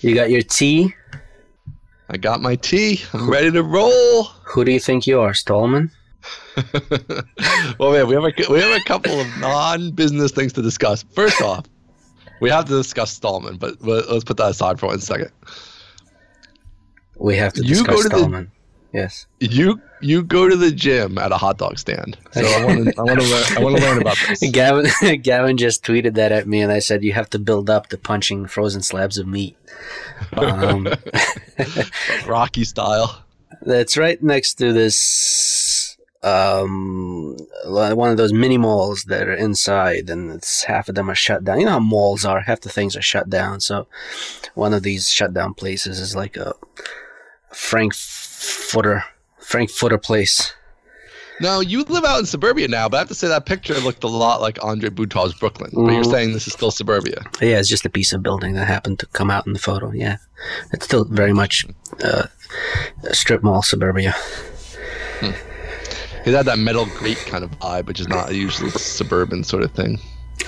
You got your tea. I got my tea. I'm ready to roll. Who do you think you are, Stallman? well, man, we have a we have a couple of non-business things to discuss. First off, we have to discuss Stallman, but, let's put that aside for one second. We have to You discuss go to the- Stallman. Yes. You you go to the gym at a hot dog stand. So I want to I want to learn I want to learn about this. Gavin Gavin just tweeted that at me, and I said you have to build up to punching frozen slabs of meat. Um, Rocky style. that's right next to this um one of those mini malls that are inside and it's half of them are shut down you know how malls are half the things are shut down so one of these shut down places is like a frankfurter frankfurter place Now you live out in suburbia now, but I have to say that picture looked a lot like Andrey Butov's Brooklyn. But you're Mhm. saying this is still suburbia. yeah it's just a piece of building that happened to come out in the photo yeah it's still very much uh, a strip mall suburbia It had that metal grate kind of vibe, which is not a usually suburban sort of thing.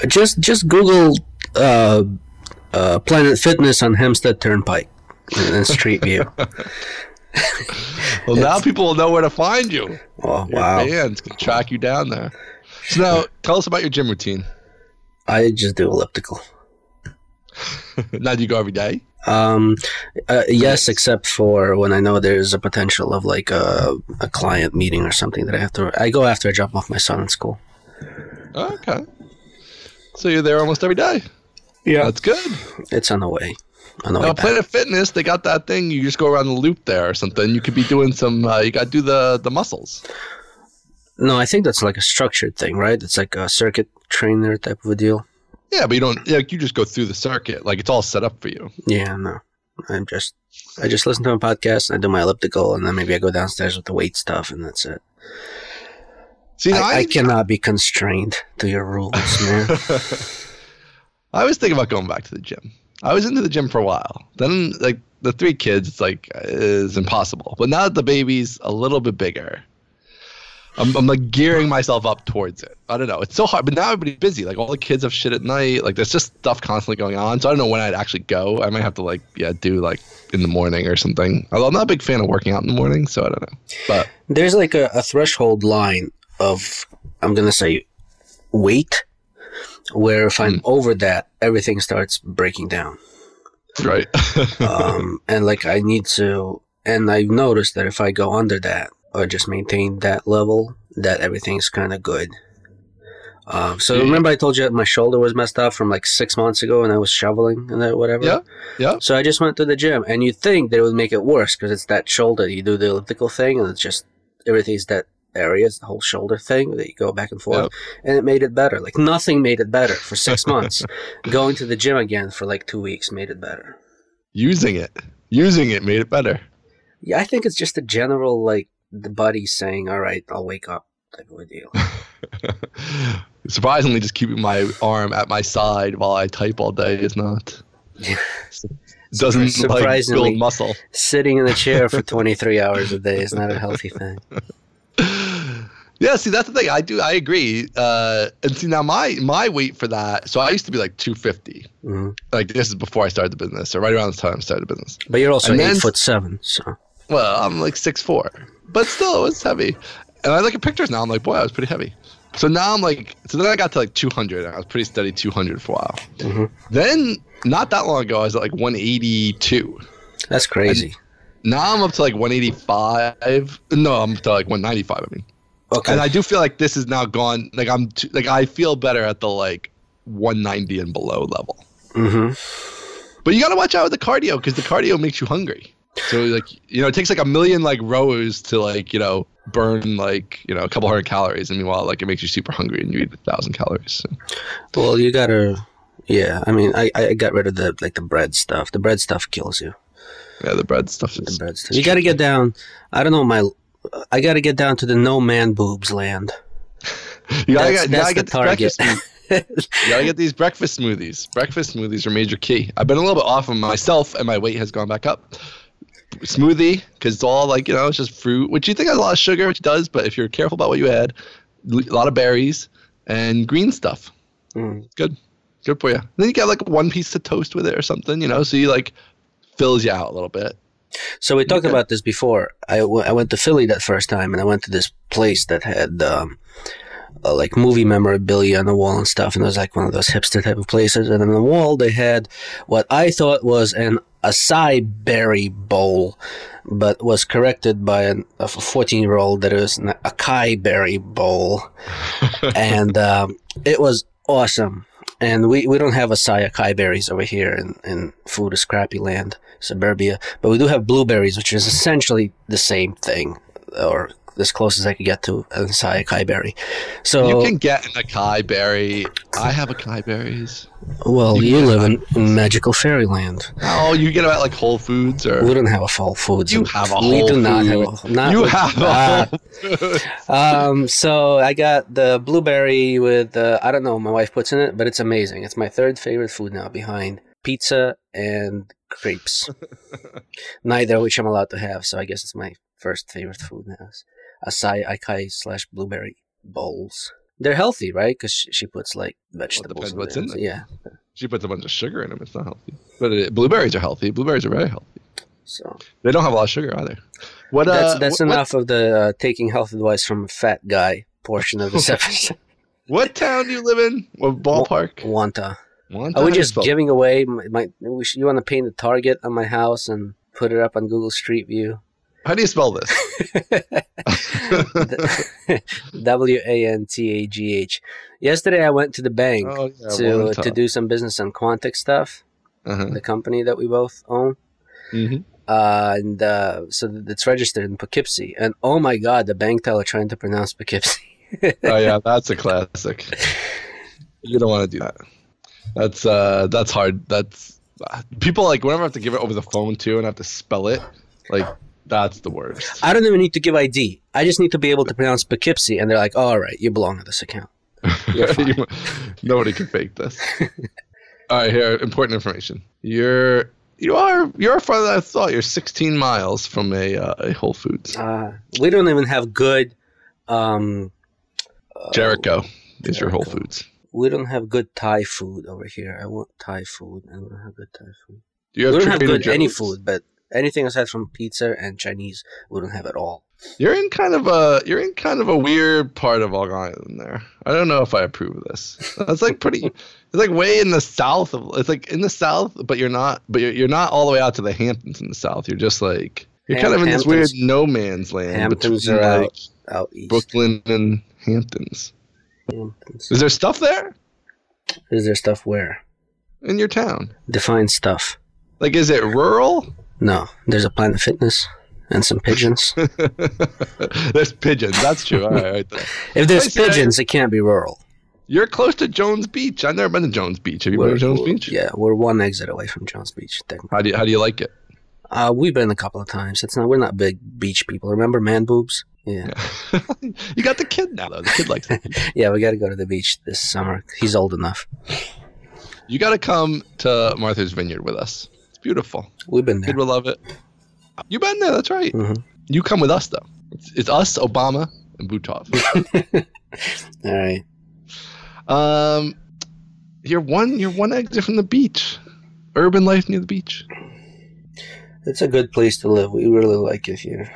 just just google uh, uh, planet fitness on hempstead turnpike and street view Well, now people will know where to find you. oh Your wow fans can track you down there. So now, tell us about your gym routine. i just do elliptical now, do you go every day? Um, uh, yes, except for when I know there's a potential of like a, a client meeting or something that I have to. I go after I drop off my son in school. Okay. So you're there almost every day. Yeah, That's good. it's on the way. On way Now. Planet Fitness, they got that thing. You just go around the loop there or something. You could be doing some. Uh, you got to do the the muscles. No, I think that's like a structured thing, right? It's like a circuit trainer type of a deal. Yeah, but you don't. Yeah, you just go through the circuit. Like it's all set up for you. Yeah, no, I'm just I just listen to a podcast and I do my elliptical, and then maybe I go downstairs with the weight stuff, and that's it. See, now I, I cannot be constrained to your rules, man. I was thinking about going back to the gym. I was into the gym for a while. Then, like the three kids, it's like is impossible. But now that the baby's a little bit bigger, I'm, I'm like gearing myself up towards it. I don't know. It's so hard. But now everybody's busy. Like all the kids have shit at night. Like there's just stuff constantly going on. So I don't know when I'd actually go. I might have to like yeah do like in the morning or something. Although I'm not a big fan of working out in the morning, so I don't know. But There's like a, a threshold line of I'm gonna say weight, where if I'm over that, everything starts breaking down. right. um, and like I need to, and I've noticed that if I go under that or just maintain that level, that everything's kind of good. Um, so Yeah. remember I told you that my shoulder was messed up from like six months ago, and I was shoveling and that whatever. Yeah, yeah. So I just went to the gym, and you'd think that it would make it worse because it's that shoulder. You do the elliptical thing, and it's just everything's that area, it's the whole shoulder thing that you go back and forth, Yep. and it made it better. Like nothing made it better for six months. Going to the gym again for like two weeks made it better. Using it, using it made it better. Yeah, I think it's just a general like the body saying, "All right, I'll wake up." Type of a deal. Surprisingly, just keeping my arm at my side while I type all day is not. Doesn't like Surprisingly- build muscle. Sitting in the chair for 23 hours a day is not a healthy thing. Yeah, see that's the thing. I do. I agree. Uh, and see now my my weight for that. So I used to be like 250. hmm Like this is before I started the business, or right around the time I started the business. But you're also And eight then- foot seven, so Well, I'm like six four, but still, it's heavy. And I look at pictures now. I'm like, boy, I was pretty heavy. So now I'm like, so then I got to like 200. I was pretty steady 200 for a while. Mhm. Then not that long ago, I was at like 182. that's crazy. Now I'm up to like 185. No, I'm up to like 195. I mean, Okay. and I do feel like this is now gone. Like I'm too, like I feel better at the like 190 and below level. hmm But you got to watch out with the cardio because the cardio makes you hungry. So like you know, it takes like a million like rows to like you know burn like you know a couple hundred calories, and meanwhile like it makes you super hungry and you eat a thousand calories. So. Well, you gotta. Yeah, I mean, I, I got rid of the like the bread stuff. The bread stuff kills you. Yeah, the bread stuff The is. bread stuff. You gotta get down. I don't know my. I gotta get down to the no man boobs land. You gotta, That's- get, you that's gotta the get target. you gotta get these breakfast smoothies. Breakfast smoothies are major key. I've been a little bit off of myself, and my weight has gone back up. Smoothie, because it's all like you know, it's just fruit, which you think has a lot of sugar, which it does, but if you're careful about what you add, a lot of berries and green stuff. Mm. Good, good for you. then you get like one piece of toast with it or something, you know. So you like fills you out a little bit. So we talked about this before. I, w- I went to Philly that first time, and I went to this place that had um, uh, like movie memorabilia on the wall and stuff, and it was like one of those hipster type of places. And on the wall, they had what I thought was an acai berry bowl, but was corrected by an, a fourteen year old that it was an acai berry bowl, and um, it was awesome. And we, we don't have acai acai berries over here in, in food is crappy land, suburbia. But we do have blueberries, which is essentially the same thing, or as close as I could get to an acai acai berry. So, You can get an acai berry. I have acai berries. well, you you, live in, magical fairyland. Oh, you get them at like Whole Foods or We don't have a Whole Foods. you have a Whole we do not have a not you with- have a Whole um, so I got the blueberry with uh, I don't know what my wife puts in it, but it's amazing. It's my third favorite food now, behind pizza and crepes. Neither of which I'm allowed to have, so I guess it's my first favorite food now. Acai acai slash blueberry bowls. They're healthy, right? Because she, puts like vegetables. depends what's in them. Yeah. She puts a bunch of sugar in them. It's not healthy. But it, blueberries are healthy. Blueberries are very healthy. So They don't have a lot of sugar either. What? that's uh, that's what, enough of the uh, taking health advice from a fat guy portion of this episode. What town do you live in? What ballpark? Wantagh. One Are we just spelled- giving away my? my should, you want to paint a target on my house and put it up on Google Street View? How do you spell this? W a n t a g h. Yesterday, I went to the bank oh, yeah, to to do some business on Quantic stuff, Uh-huh. the company that we both own. Mhm. Uh, and uh, so it's registered in Poughkeepsie. And oh my God, the bank teller trying to pronounce Poughkeepsie. oh yeah, that's a classic. You don't want to do that. That's uh, that's hard. That's people like whenever I have to give it over the phone too, and I have to spell it. Like that's the worst. I don't even need to give ID. I just need to be able to pronounce Poughkeepsie, and they're like, oh, "All right, you belong to this account." You're fine. You- Nobody can fake this. All right, here important information. You're you are you're farther than I thought. You're 16 miles from a uh, a Whole Foods. Uh, we don't even have good. Um, uh, Jericho is your Whole Foods. we don't have good Thai food over here. I want Thai food, we don't have good Thai food. Do you have we don't have good any food, but anything aside from pizza and Chinese, we don't have at all. You're in kind of a you're in kind of a weird part of Island there. I don't know if I approve of this. That's like pretty. It's like way in the south of. It's like in the south, but you're not. But you're, you're not all the way out to the Hamptons in the south. You're just like you're Ham- kind of in this weird no man's land Hamptons between are like out, out east. Brooklyn and Hamptons. Hamptons. Is there stuff there Is there stuff where? in your town? Define stuff. Like, is it rural? No, there's a Planet Fitness and some pigeons. There's pigeons. That's true. All right, right there. if there's see, pigeons, it can't be rural. You're close to Jones Beach. I've never been to Jones Beach. Have you been We're- to Jones Beach? Yeah, we're one exit away from Jones Beach. How do you How do you like it? Uh, we've been a couple of times. It's not. We're not big beach people. Remember man boobs? Yeah, you got the kid now, though. The kid likes it. yeah. We got to go to the beach this summer. He's old enough. You got to come to Martha's Vineyard with us. Beautiful. We've been there. Kid will love it. You've been there? That's right. Mhm. You come with us though. It's, it's us, Obama, and Butov. All right. um, you're one. You're one exit from the beach. Urban life near the beach. It's a good place to live. We really like it here.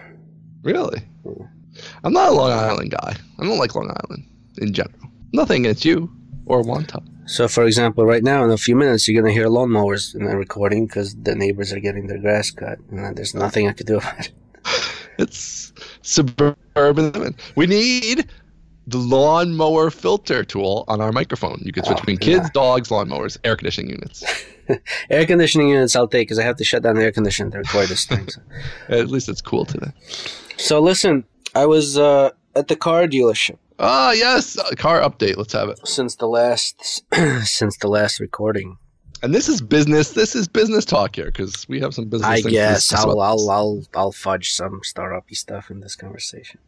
Really? Mm. I'm not a Long Island guy. I don't like Long Island in general. Nothing against you or Wantagh. So, for example, right now in a few minutes, you're gonna hear lawnmowers in the recording because the neighbors are getting their grass cut, and there's nothing I could do about it. It's suburban. We need the lawnmower filter tool on our microphone. You can switch Oh, between yeah. kids, dogs, lawnmowers, air conditioning units. Air conditioning units, I'll take because I have to shut down the air conditioner to record this thing. So, At least it's cool today. so listen, I was uh, at the car dealership Ah, yes, uh, car update. Let's have it. since the last since the last recording. And this is business. This is business talk here because we have some business. I guess I'll I'll. I'll I'll fudge some startup-y stuff in this conversation.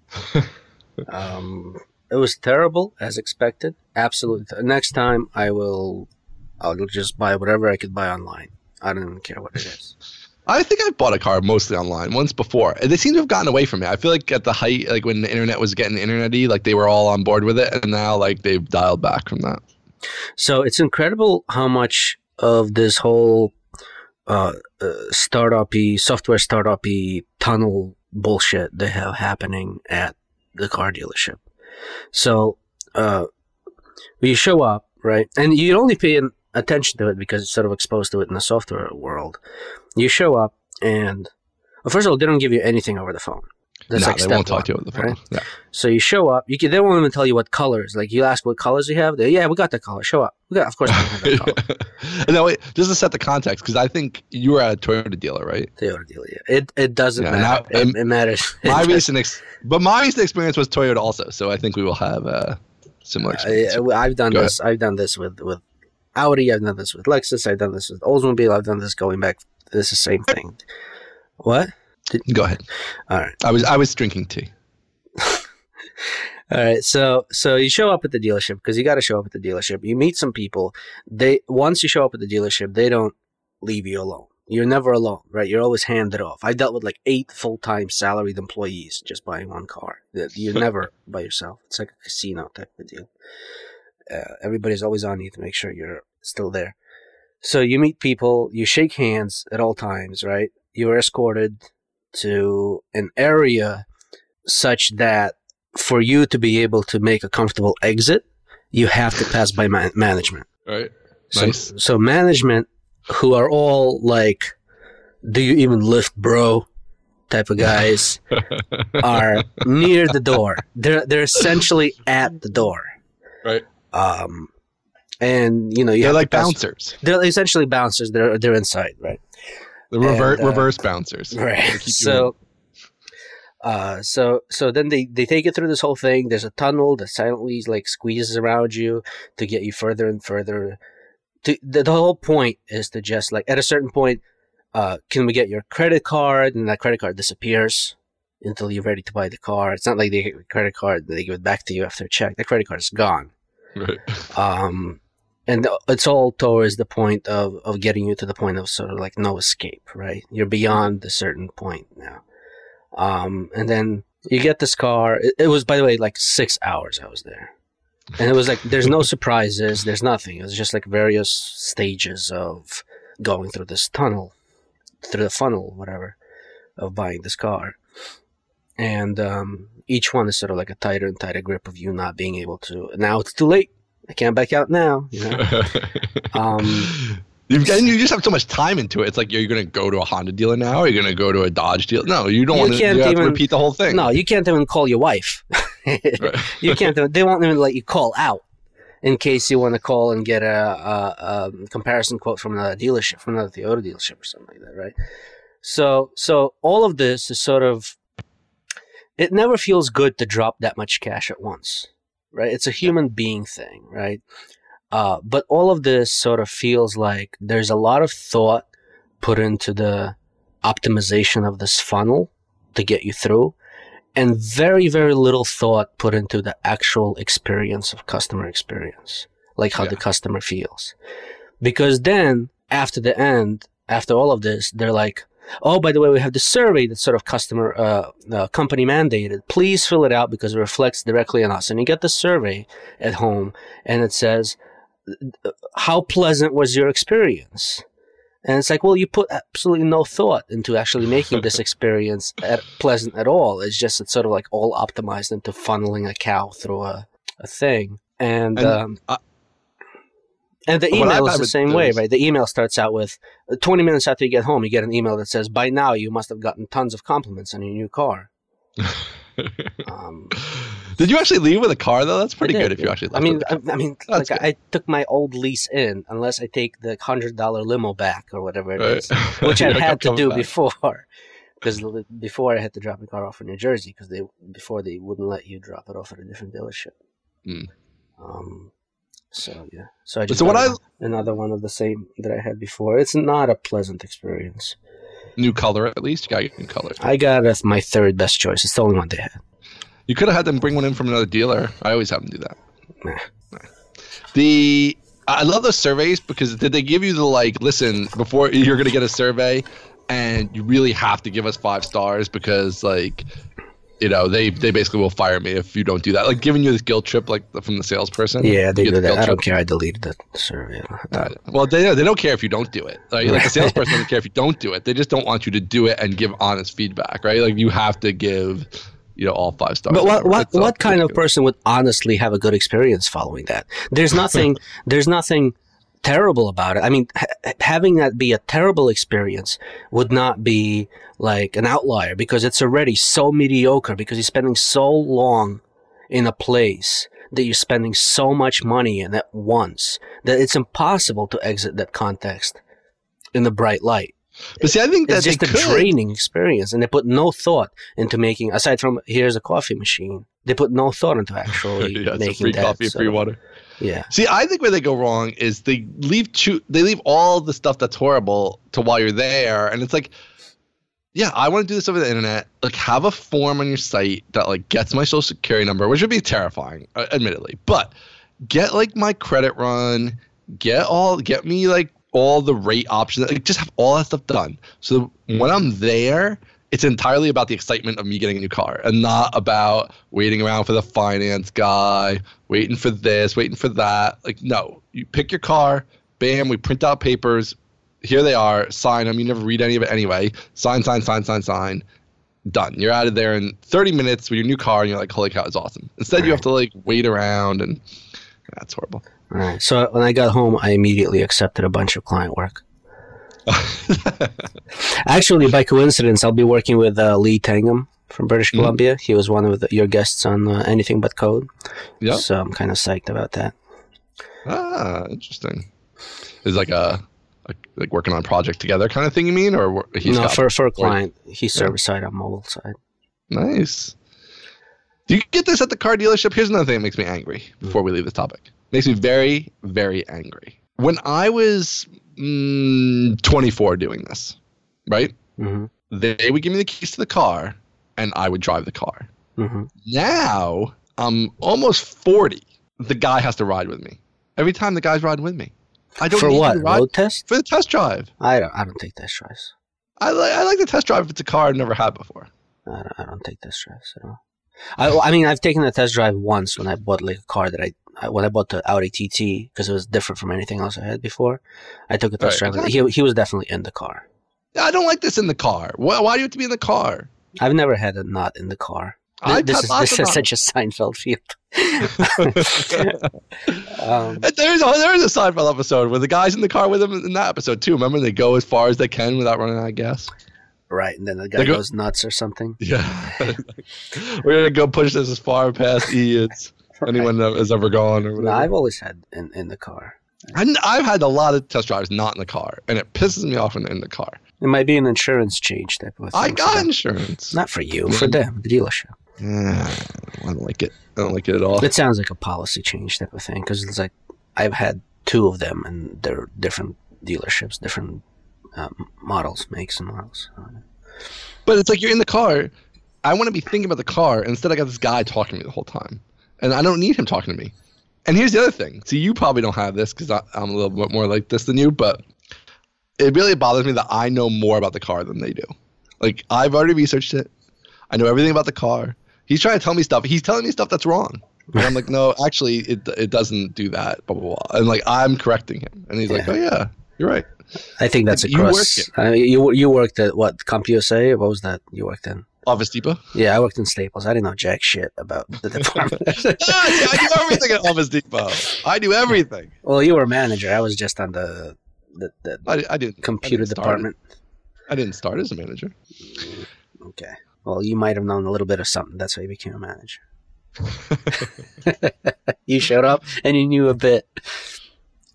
um, it was terrible as expected. Absolutely. Next time I will I'll just buy whatever I could buy online. I don't even care what it is. I think I've bought a car mostly online once before. They seem to have gotten away from it. I feel like at the height, like when the internet was getting internety, like they were all on board with it, and now like they've dialed back from that. So it's incredible how much of this whole uh, uh startup-y, software startup-y tunnel bullshit they have happening at the car dealership. So, uh, you show up, right? And you only pay attention to it because it's sort of exposed to it in the software world. You show up and, well, first of all, they don't give you anything over the phone. That's no, like they won't talk to you over the phone. Right? Yeah. So you show up. You can, they won't even tell you what colors. Like you ask what colors you have. They, yeah, we got the color. Show up. We got, of course, we have that color. no, wait. Just to set the context, because I think you were at a Toyota dealer, right? Toyota dealer. Yeah. It it doesn't yeah, matter. I, it, it, matters. My recent, ex- but my recent experience was Toyota also. So I think we will have a similar experience. Uh, I've done Go this. Ahead. I've done this with with Audi. I've done this with Lexus. I've done this with Oldsmobile. I've done this going back. This is the same thing. What? Did, Go ahead. All right. I was I was drinking tea. All right, so so you show up at the dealership because you got to show up at the dealership. You meet some people. They once you show up at the dealership, they don't leave you alone. You're never alone, right? You're always handed off. I dealt with like eight full time salaried employees just buying one car. You're never by yourself. It's like a casino type of deal. Uh, everybody's always on you to make sure you're still there. So you meet people, you shake hands at all times, right? You're escorted to an area such that for you to be able to make a comfortable exit, you have to pass by man- management. Right. Nice. So, so management, who are all like, "Do you even lift, bro?" type of guys, are near the door. They're they're essentially at the door. Right. Um, and you know you they're like bouncers. They're essentially bouncers. They're they're inside, right? The reverse uh, reverse bouncers. Right. So uh, so so then they, they take you through this whole thing. There's a tunnel that silently like squeezes around you to get you further and further. To, the, the whole point is to just like at a certain point, uh, can we get your credit card? And that credit card disappears until you're ready to buy the car. It's not like they get credit card and they give it back to you after a check. The credit card is gone. Right. Um, and it's all towards the point of, of getting you to the point of sort of like no escape, right? You're beyond a certain point now. Um, and then you get this car. It, it, was, by the way, like six hours I was there. And it was like, there's no surprises, there's nothing. It was just like various stages of going through this tunnel, through the funnel, whatever, of buying this car. And um, each one is sort of like a tighter and tighter grip of you not being able to. Now it's too late. I can't back out now. You know? um, and you just have so much time into it. It's like you're going to go to a Honda dealer now, or you're going to go to a Dodge dealer. No, you don't want to. You have even, to repeat the whole thing. No, you can't even call your wife. you can't. They won't even let you call out in case you want to call and get a, a, a comparison quote from another dealership, from another Toyota dealership or something like that, right? So, so all of this is sort of. It never feels good to drop that much cash at once, right? It's a human being thing, right? Uh, but all of this sort of feels like there's a lot of thought put into the optimization of this funnel to get you through, and very, very little thought put into the actual experience of customer experience, like how yeah. the customer feels. Because then, after the end, after all of this, they're like, oh, by the way, we have the survey that's sort of customer, uh, uh, company mandated. Please fill it out because it reflects directly on us. And you get the survey at home and it says, how pleasant was your experience? And it's like, well, you put absolutely no thought into actually making this experience at, pleasant at all. It's just it's sort of like all optimized into funneling a cow through a, a thing. And and, um, uh, and the email is the same way, right? The email starts out with 20 minutes after you get home, you get an email that says, by now you must have gotten tons of compliments on your new car. um, did you actually leave with a car though? That's pretty did, good if you actually. I mean, I, I, mean, like good. I took my old lease in, unless I take the hundred dollar limo back or whatever it right. is, which I had to do back. before. Because before I had to drop my car off in New Jersey because they before they wouldn't let you drop it off at a different dealership. Mm. Um, so yeah, so I just so what I another one of the same that I had before. It's not a pleasant experience. New color, at least. You got new color. I got uh, my third best choice. It's the only one they had. You could have had them bring one in from another dealer. I always have them do that. Nah. The I love those surveys because did they give you the like listen before you're gonna get a survey and you really have to give us five stars because like you know, they they basically will fire me if you don't do that. Like giving you this guilt trip, like from the salesperson. Yeah, they do the that. I don't trip. care. I deleted the survey. Uh, well, they they don't care if you don't do it. Like, like the salesperson doesn't care if you don't do it. They just don't want you to do it and give honest feedback, right? Like you have to give, you know, all five stars. But what what what kind of person would honestly have a good experience following that? There's nothing there's nothing terrible about it. I mean, ha- having that be a terrible experience would not be like an outlier because it's already so mediocre because you're spending so long in a place that you're spending so much money in at once that it's impossible to exit that context in the bright light. But see, I think that's just a could. draining experience, and they put no thought into making. Aside from here's a coffee machine, they put no thought into actually yeah, making free that. coffee, so- free water. Yeah, See, I think where they go wrong is they leave cho- they leave all the stuff that's horrible to while you're there, and it's like, yeah, I want to do this over the internet. Like, have a form on your site that like gets my social security number, which would be terrifying, uh, admittedly, but get like my credit run, get all, get me like all the rate options, like just have all that stuff done. So when I'm there. It's entirely about the excitement of me getting a new car and not about waiting around for the finance guy, waiting for this, waiting for that. Like, no, you pick your car, bam, we print out papers. Here they are, sign them. You never read any of it anyway. Sign, sign, sign, sign, sign. Done. You're out of there in 30 minutes with your new car, and you're like, holy cow, it's awesome. Instead, you have to like wait around, and that's horrible. all right. So when I got home, I immediately accepted a bunch of client work. Actually, by coincidence, I'll be working with uh, Lee Tangham from British Mhm. Columbia. He was one of the, your guests on uh, Anything But Code. Yep. So I'm kind of psyched about that. ah, interesting. Is like a, a like working on a project together kind of thing. You mean, or he's no, for for a client, he's server side, on mobile side. Nice. Do you get this at the car dealership? Here's another thing that makes me angry before we leave this topic. Makes me very, very angry. When I was mm, 24 doing this, right? hmm They would give me the keys to the car and I would drive the car. hmm Now I'm almost 40. The guy has to ride with me. Every time the guy's riding with me. I don't For need what? to ride Road test? for the test drive. I don't. I don't take test drives. I like I like the test drive if it's a car I've never had before. I don't, I don't take test drives at all. I, I mean, I've taken a test drive once when I bought like a car that I when I bought the Audi TT because it was different from anything else I had before. I took a test Right, drive. He he was definitely in the car. I don't like this in the car. Why, why do you have to be in the car? I've never had a not in the car. Th- I've this is this is such a Seinfeld field. um, There's a, there's a Seinfeld episode where the guy's in the car with him in that episode too. Remember they go as far as they can without running out of gas. right, and then the guy go- goes nuts or something. Yeah, we're gonna go push this as far past E as anyone that has ever gone or No. I've always had in, in the car. And I've had a lot of test drives not in the car, and it pisses me off when in the car. It might be an insurance change type of thing. I got insurance. Not for you, for them, the dealership. I don't like it. I don't like it at all. It sounds like a policy change type of thing because it's like I've had two of them and they're different dealerships, different um, models, makes and models. But it's like you're in the car. I want to be thinking about the car. Instead, I got this guy talking to me the whole time, and I don't need him talking to me. And here's the other thing. See, you probably don't have this because I'm a little bit more like this than you, but it really bothers me that I know more about the car than they do. Like I've already researched it. I know everything about the car. He's trying to tell me stuff. He's telling me stuff that's wrong. And I'm like, no, actually, it it doesn't do that. Blah blah blah. And like I'm correcting him, and he's like, oh yeah, you're right. I think that's You work across. Uh, you you worked at what CompUSA? What was that you worked in? Office Depot. Yeah, I worked in Staples. I didn't know jack shit about the department. ah, I do everything at Office Depot. I do everything. well, you were a manager. I was just on the the, the I, I didn't. I computer didn't department. it. I didn't start as a manager. Okay. Well, you might have known a little bit of something. That's why you became a manager. you showed up and you knew a bit.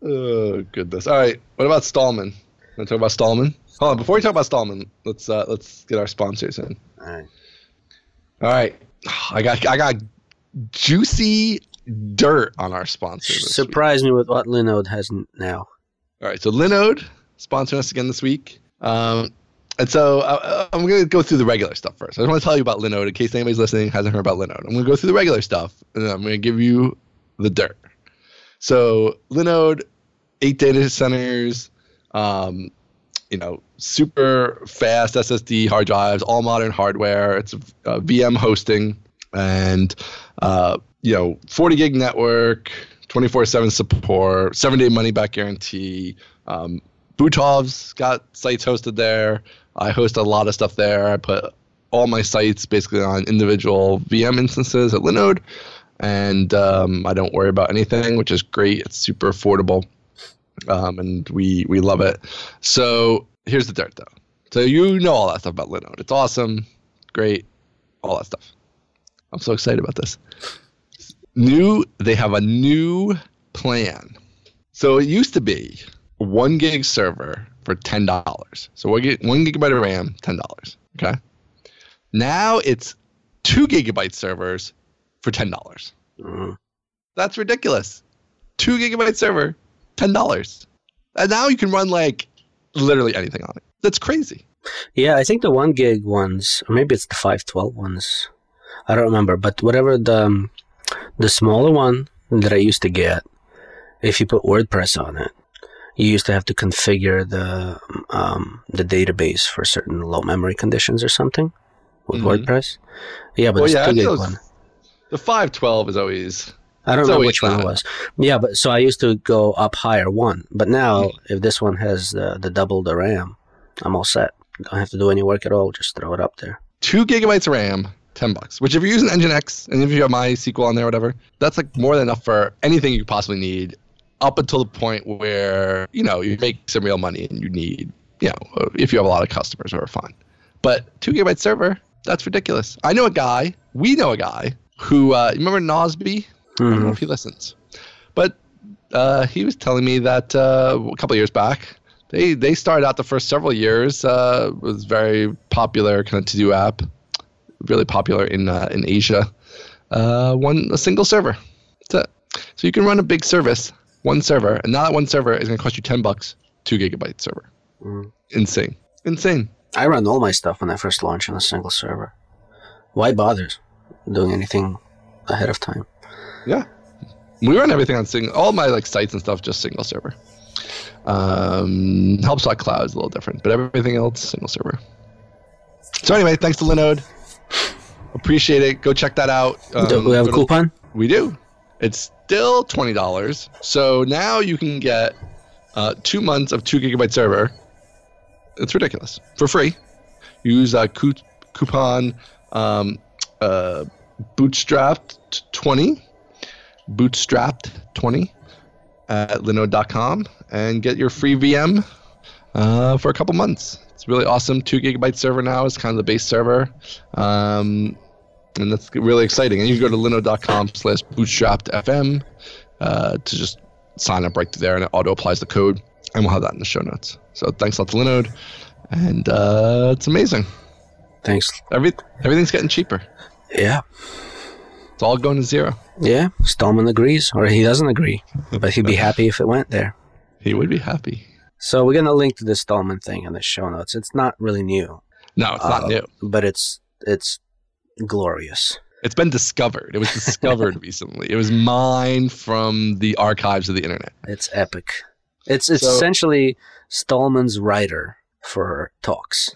Oh goodness. All right. What about Stallman? Want to talk about Stallman? Hold on. Before we talk about Stallman, let's uh, let's get our sponsors in. All right. All right. I got I got juicy dirt on our sponsor. This week. Surprise me with what Linode has now. All right, so Linode sponsoring us again this week. Um, and so uh, I'm going to go through the regular stuff first. I just want to tell you about Linode in case anybody's listening hasn't heard about Linode. I'm going to go through the regular stuff and I'm going to give you the dirt. So Linode, eight data centers, um, you know, super fast SSD hard drives, all modern hardware. It's uh, VM hosting and uh, you know, 40 gig network, 24 7 support, seven day money back guarantee. Um, Butov's got sites hosted there. I host a lot of stuff there. I put all my sites basically on individual VM instances at Linode, and um, I don't worry about anything, which is great. It's super affordable, um, and we we love it. So here's the dirt, though. So you know all that stuff about Linode. It's awesome, great, all that stuff. I'm so excited about this. New, they have a new plan. So it used to be one gig server for ten dollars. So one, gig, one gigabyte of RAM, ten dollars. Okay. Now it's two gigabyte servers for ten dollars. Mm-hmm. That's ridiculous. Two gigabyte server, ten dollars, and now you can run like literally anything on it. That's crazy. Yeah, I think the one gig ones, or maybe it's the five twelve ones. I don't remember, but whatever the um, the smaller one that I used to get, if you put WordPress on it, you used to have to configure the um, the database for certain low memory conditions or something with Mhm. WordPress. Yeah, but Well, it's yeah, two gig one. The five twelve is always I don't know which one it was. Yeah, but so I used to go up higher one, but now Mm. if this one has the, the double the RAM, I'm all set. Don't have to do any work at all. Just throw it up there. two gigabytes of RAM, ten bucks. Which if you're using Nginx and if you have MySQL on there, whatever, that's like more than enough for anything you possibly need, up until the point where you know you make some real money and you need, you know, if you have a lot of customers, or fine. But two gigabyte server, that's ridiculous. I know a guy. We know a guy who uh, remember Nosby. I don't know Mhm. if he listens, but uh, he was telling me that uh, a couple of years back, they they started out the first several years uh, was very popular kind of to do app, really popular in uh, in Asia. Uh, one a single server, that's it. So you can run a big service, one server, and now that one server is going to cost you ten bucks, two gigabyte server. Mm. Insane, insane. I run all my stuff when I first launch on a single server. Why bother doing anything ahead of time? Yeah. We run everything on single. All my like sites and stuff just single server. Um, Cloud is a little different, but everything else single server. So anyway, thanks to Linode. Appreciate it. Go check that out. do Um, we have a go to- coupon? We do. It's still twenty dollars. So now you can get uh, two months of two gigabyte server. It's ridiculous for free. Use a coup- coupon um, uh, bootstrapped twenty, bootstrapped twenty at linode.com and get your free VM uh, for a couple months. It's really awesome. Two gigabyte server now is kind of the base server. Um, and that's really exciting. And you can go to linode.com slash bootstrapped.fm uh, to just sign up right there, and it auto applies the code. And we'll have that in the show notes. So thanks a lot to Linode. And uh, it's amazing. Thanks. Every, everything's getting cheaper. Yeah. It's all going to zero. Yeah. Stallman agrees, or he doesn't agree, but he'd be happy if it went there. He would be happy. So we're gonna link to the Stallman thing in the show notes. It's not really new, No, it's not Uh, new. but it's it's glorious. It's been discovered. It was discovered recently. It was mined from the archives of the internet. It's epic. It's it's So- essentially Stallman's writer for talks,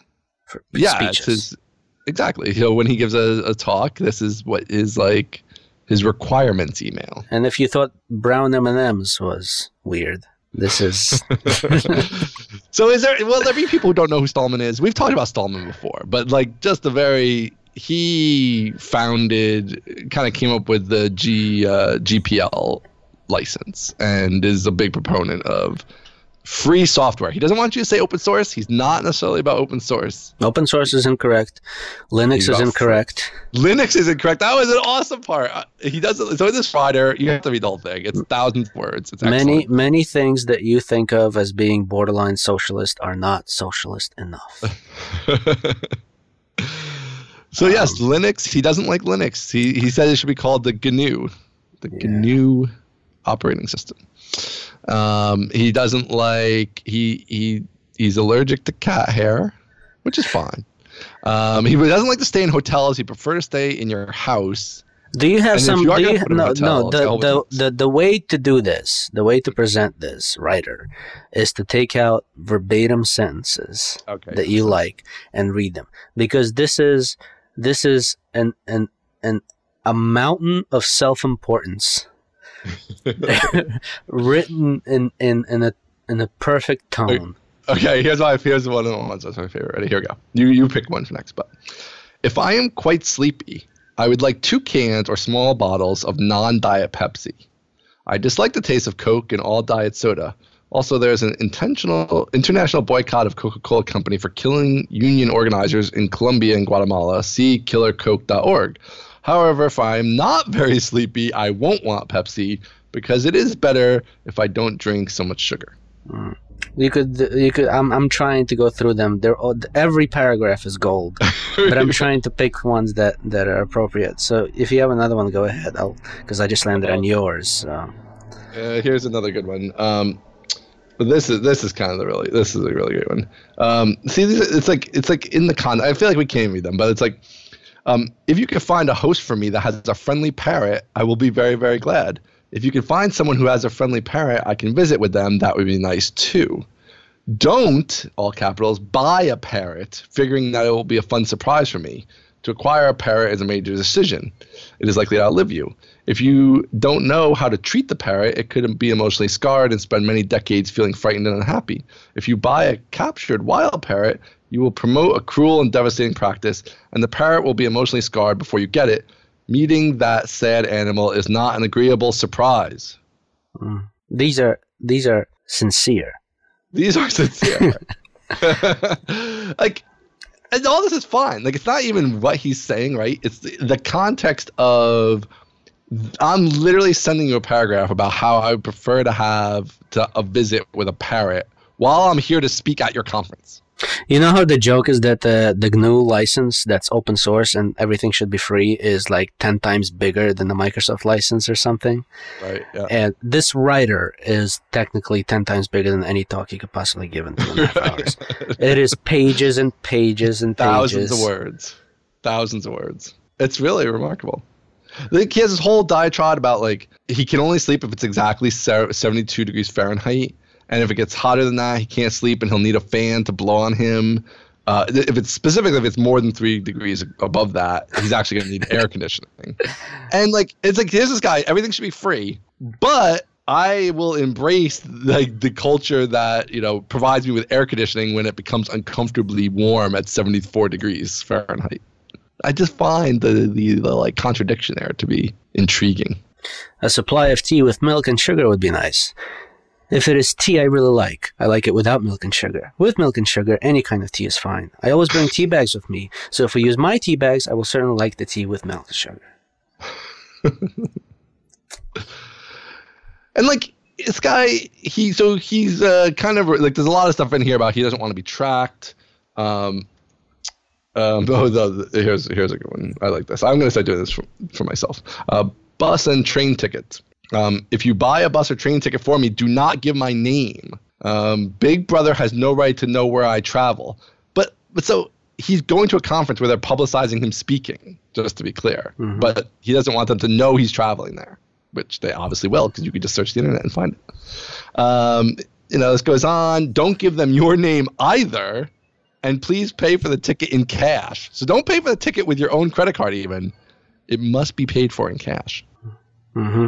for Yeah, it's speeches. his, exactly. You know, when he gives a, a talk, this is what is like his requirements email. And if you thought brown M and M's was weird, this is so is there well there be people who don't know who Stallman is. We've talked about Stallman before, but like just a very he founded kind of came up with the G uh, GPL license and is a big proponent of free software. He doesn't want you to say open source. He's not necessarily about open source. open source is incorrect, Linux is about free. incorrect. Linux is incorrect. That was an awesome part. Uh, He does it. So this rider, you have to read the whole thing. It's thousands of words. It's Many excellent. many things that you think of as being borderline socialist are not socialist enough. so yes, Linux. He doesn't like Linux. He he said it should be called the GNU, the Yeah. GNU operating system. Um, he doesn't like he he he's allergic to cat hair, which is fine. Um, he doesn't like to stay in hotels. He prefers to stay in your house Do you have And some? you do you, put 'em in a no, hotel, no. it's got a whole The, the, the the way to do this, the way to present this writer, is to take out verbatim sentences Okay. that you like and read them because this is this is an an an a mountain of self importance written in in in a in a perfect tone. Okay, here's my here's one of the ones that's my favorite. Ready? Here we go. You you pick one for next. But if I am quite sleepy, I would like two cans or small bottles of non-diet Pepsi. I dislike the taste of Coke and all diet soda. Also, there's an intentional international boycott of Coca-Cola Company for killing union organizers in Colombia and Guatemala. See killercoke.org. However, if I'm not very sleepy, I won't want Pepsi because it is better if I don't drink so much sugar. You could you could. I'm I'm trying to go through them. They're all, every paragraph is gold, but I'm trying to pick ones that that are appropriate. So if you have another one, go ahead. I'll because I just landed on yours. So. Uh, here's another good one. Um, but this is this is kind of the really this is a really great one. Um, see, it's like it's like in the con. I feel like we can't read them, but it's like um, if you can find a host for me that has a friendly parrot, I will be very very glad. If you can find someone who has a friendly parrot, I can visit with them. That would be nice too. Don't all capitals buy a parrot, figuring that it will be a fun surprise for me. To acquire a parrot is a major decision. It is likely to outlive you. If you don't know how to treat the parrot, it could be emotionally scarred and spend many decades feeling frightened and unhappy. If you buy a captured wild parrot, you will promote a cruel and devastating practice, and the parrot will be emotionally scarred before you get it. Meeting that sad animal is not an agreeable surprise. Mm. These are these are sincere. These are sincere. like, and all this is fine. Like, it's not even what he's saying, right? It's the, the context of. I'm literally sending you a paragraph about how I would prefer to have to, a visit with a parrot while I'm here to speak at your conference. You know how the joke is that the the GNU license that's open source and everything should be free is like ten times bigger than the Microsoft license or something. Right. Yeah. And this writer is technically ten times bigger than any talk you could possibly give in two and a half hours. It is pages and pages and pages. Thousands of words. Thousands of words. It's really remarkable. Like he has this whole diatribe about like he can only sleep if it's exactly 72 degrees Fahrenheit, and if it gets hotter than that, he can't sleep, and he'll need a fan to blow on him. Uh, if it's specifically if it's more than three degrees above that, he's actually going to need air conditioning. And like it's like here's this guy, everything should be free, but I will embrace like the culture that you know provides me with air conditioning when it becomes uncomfortably warm at 74 degrees Fahrenheit. I just find the, the, the like contradiction there to be intriguing. A supply of tea with milk and sugar would be nice. If it is tea I really like, I like it without milk and sugar. With milk and sugar, any kind of tea is fine. I always bring tea bags with me, so if we use my tea bags, I will certainly like the tea with milk and sugar. And like this guy, he so he's uh, kind of like there's a lot of stuff in here about he doesn't want to be tracked. Um, um, oh, the, the, here's here's a good one. I like this. I'm gonna start doing this for, for myself. Uh, bus and train tickets. Um, if you buy a bus or train ticket for me, do not give my name. Um, Big Brother has no right to know where I travel. But but so he's going to a conference where they're publicizing him speaking. Just to be clear, Mhm. but he doesn't want them to know he's traveling there, which they obviously will because you could just search the internet and find it. Um, you know, this goes on. Don't give them your name either, and please pay for the ticket in cash. So don't pay for the ticket with your own credit card. Even it must be paid for in cash. hmm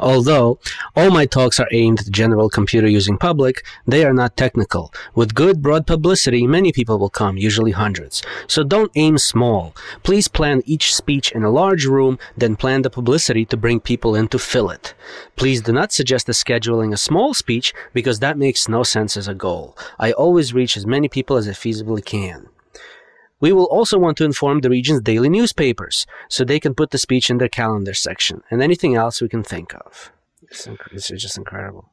Although all my talks are aimed at the general computer using public, they are not technical. With good broad publicity, many people will come, usually hundreds. So don't aim small. Please plan each speech in a large room, then plan the publicity to bring people in to fill it. Please do not suggest the scheduling a small speech because that makes no sense as a goal. I always reach as many people as I feasibly can. We will also want to inform the region's daily newspapers so they can put the speech in their calendar section and anything else we can think of. It's inc- This is just incredible.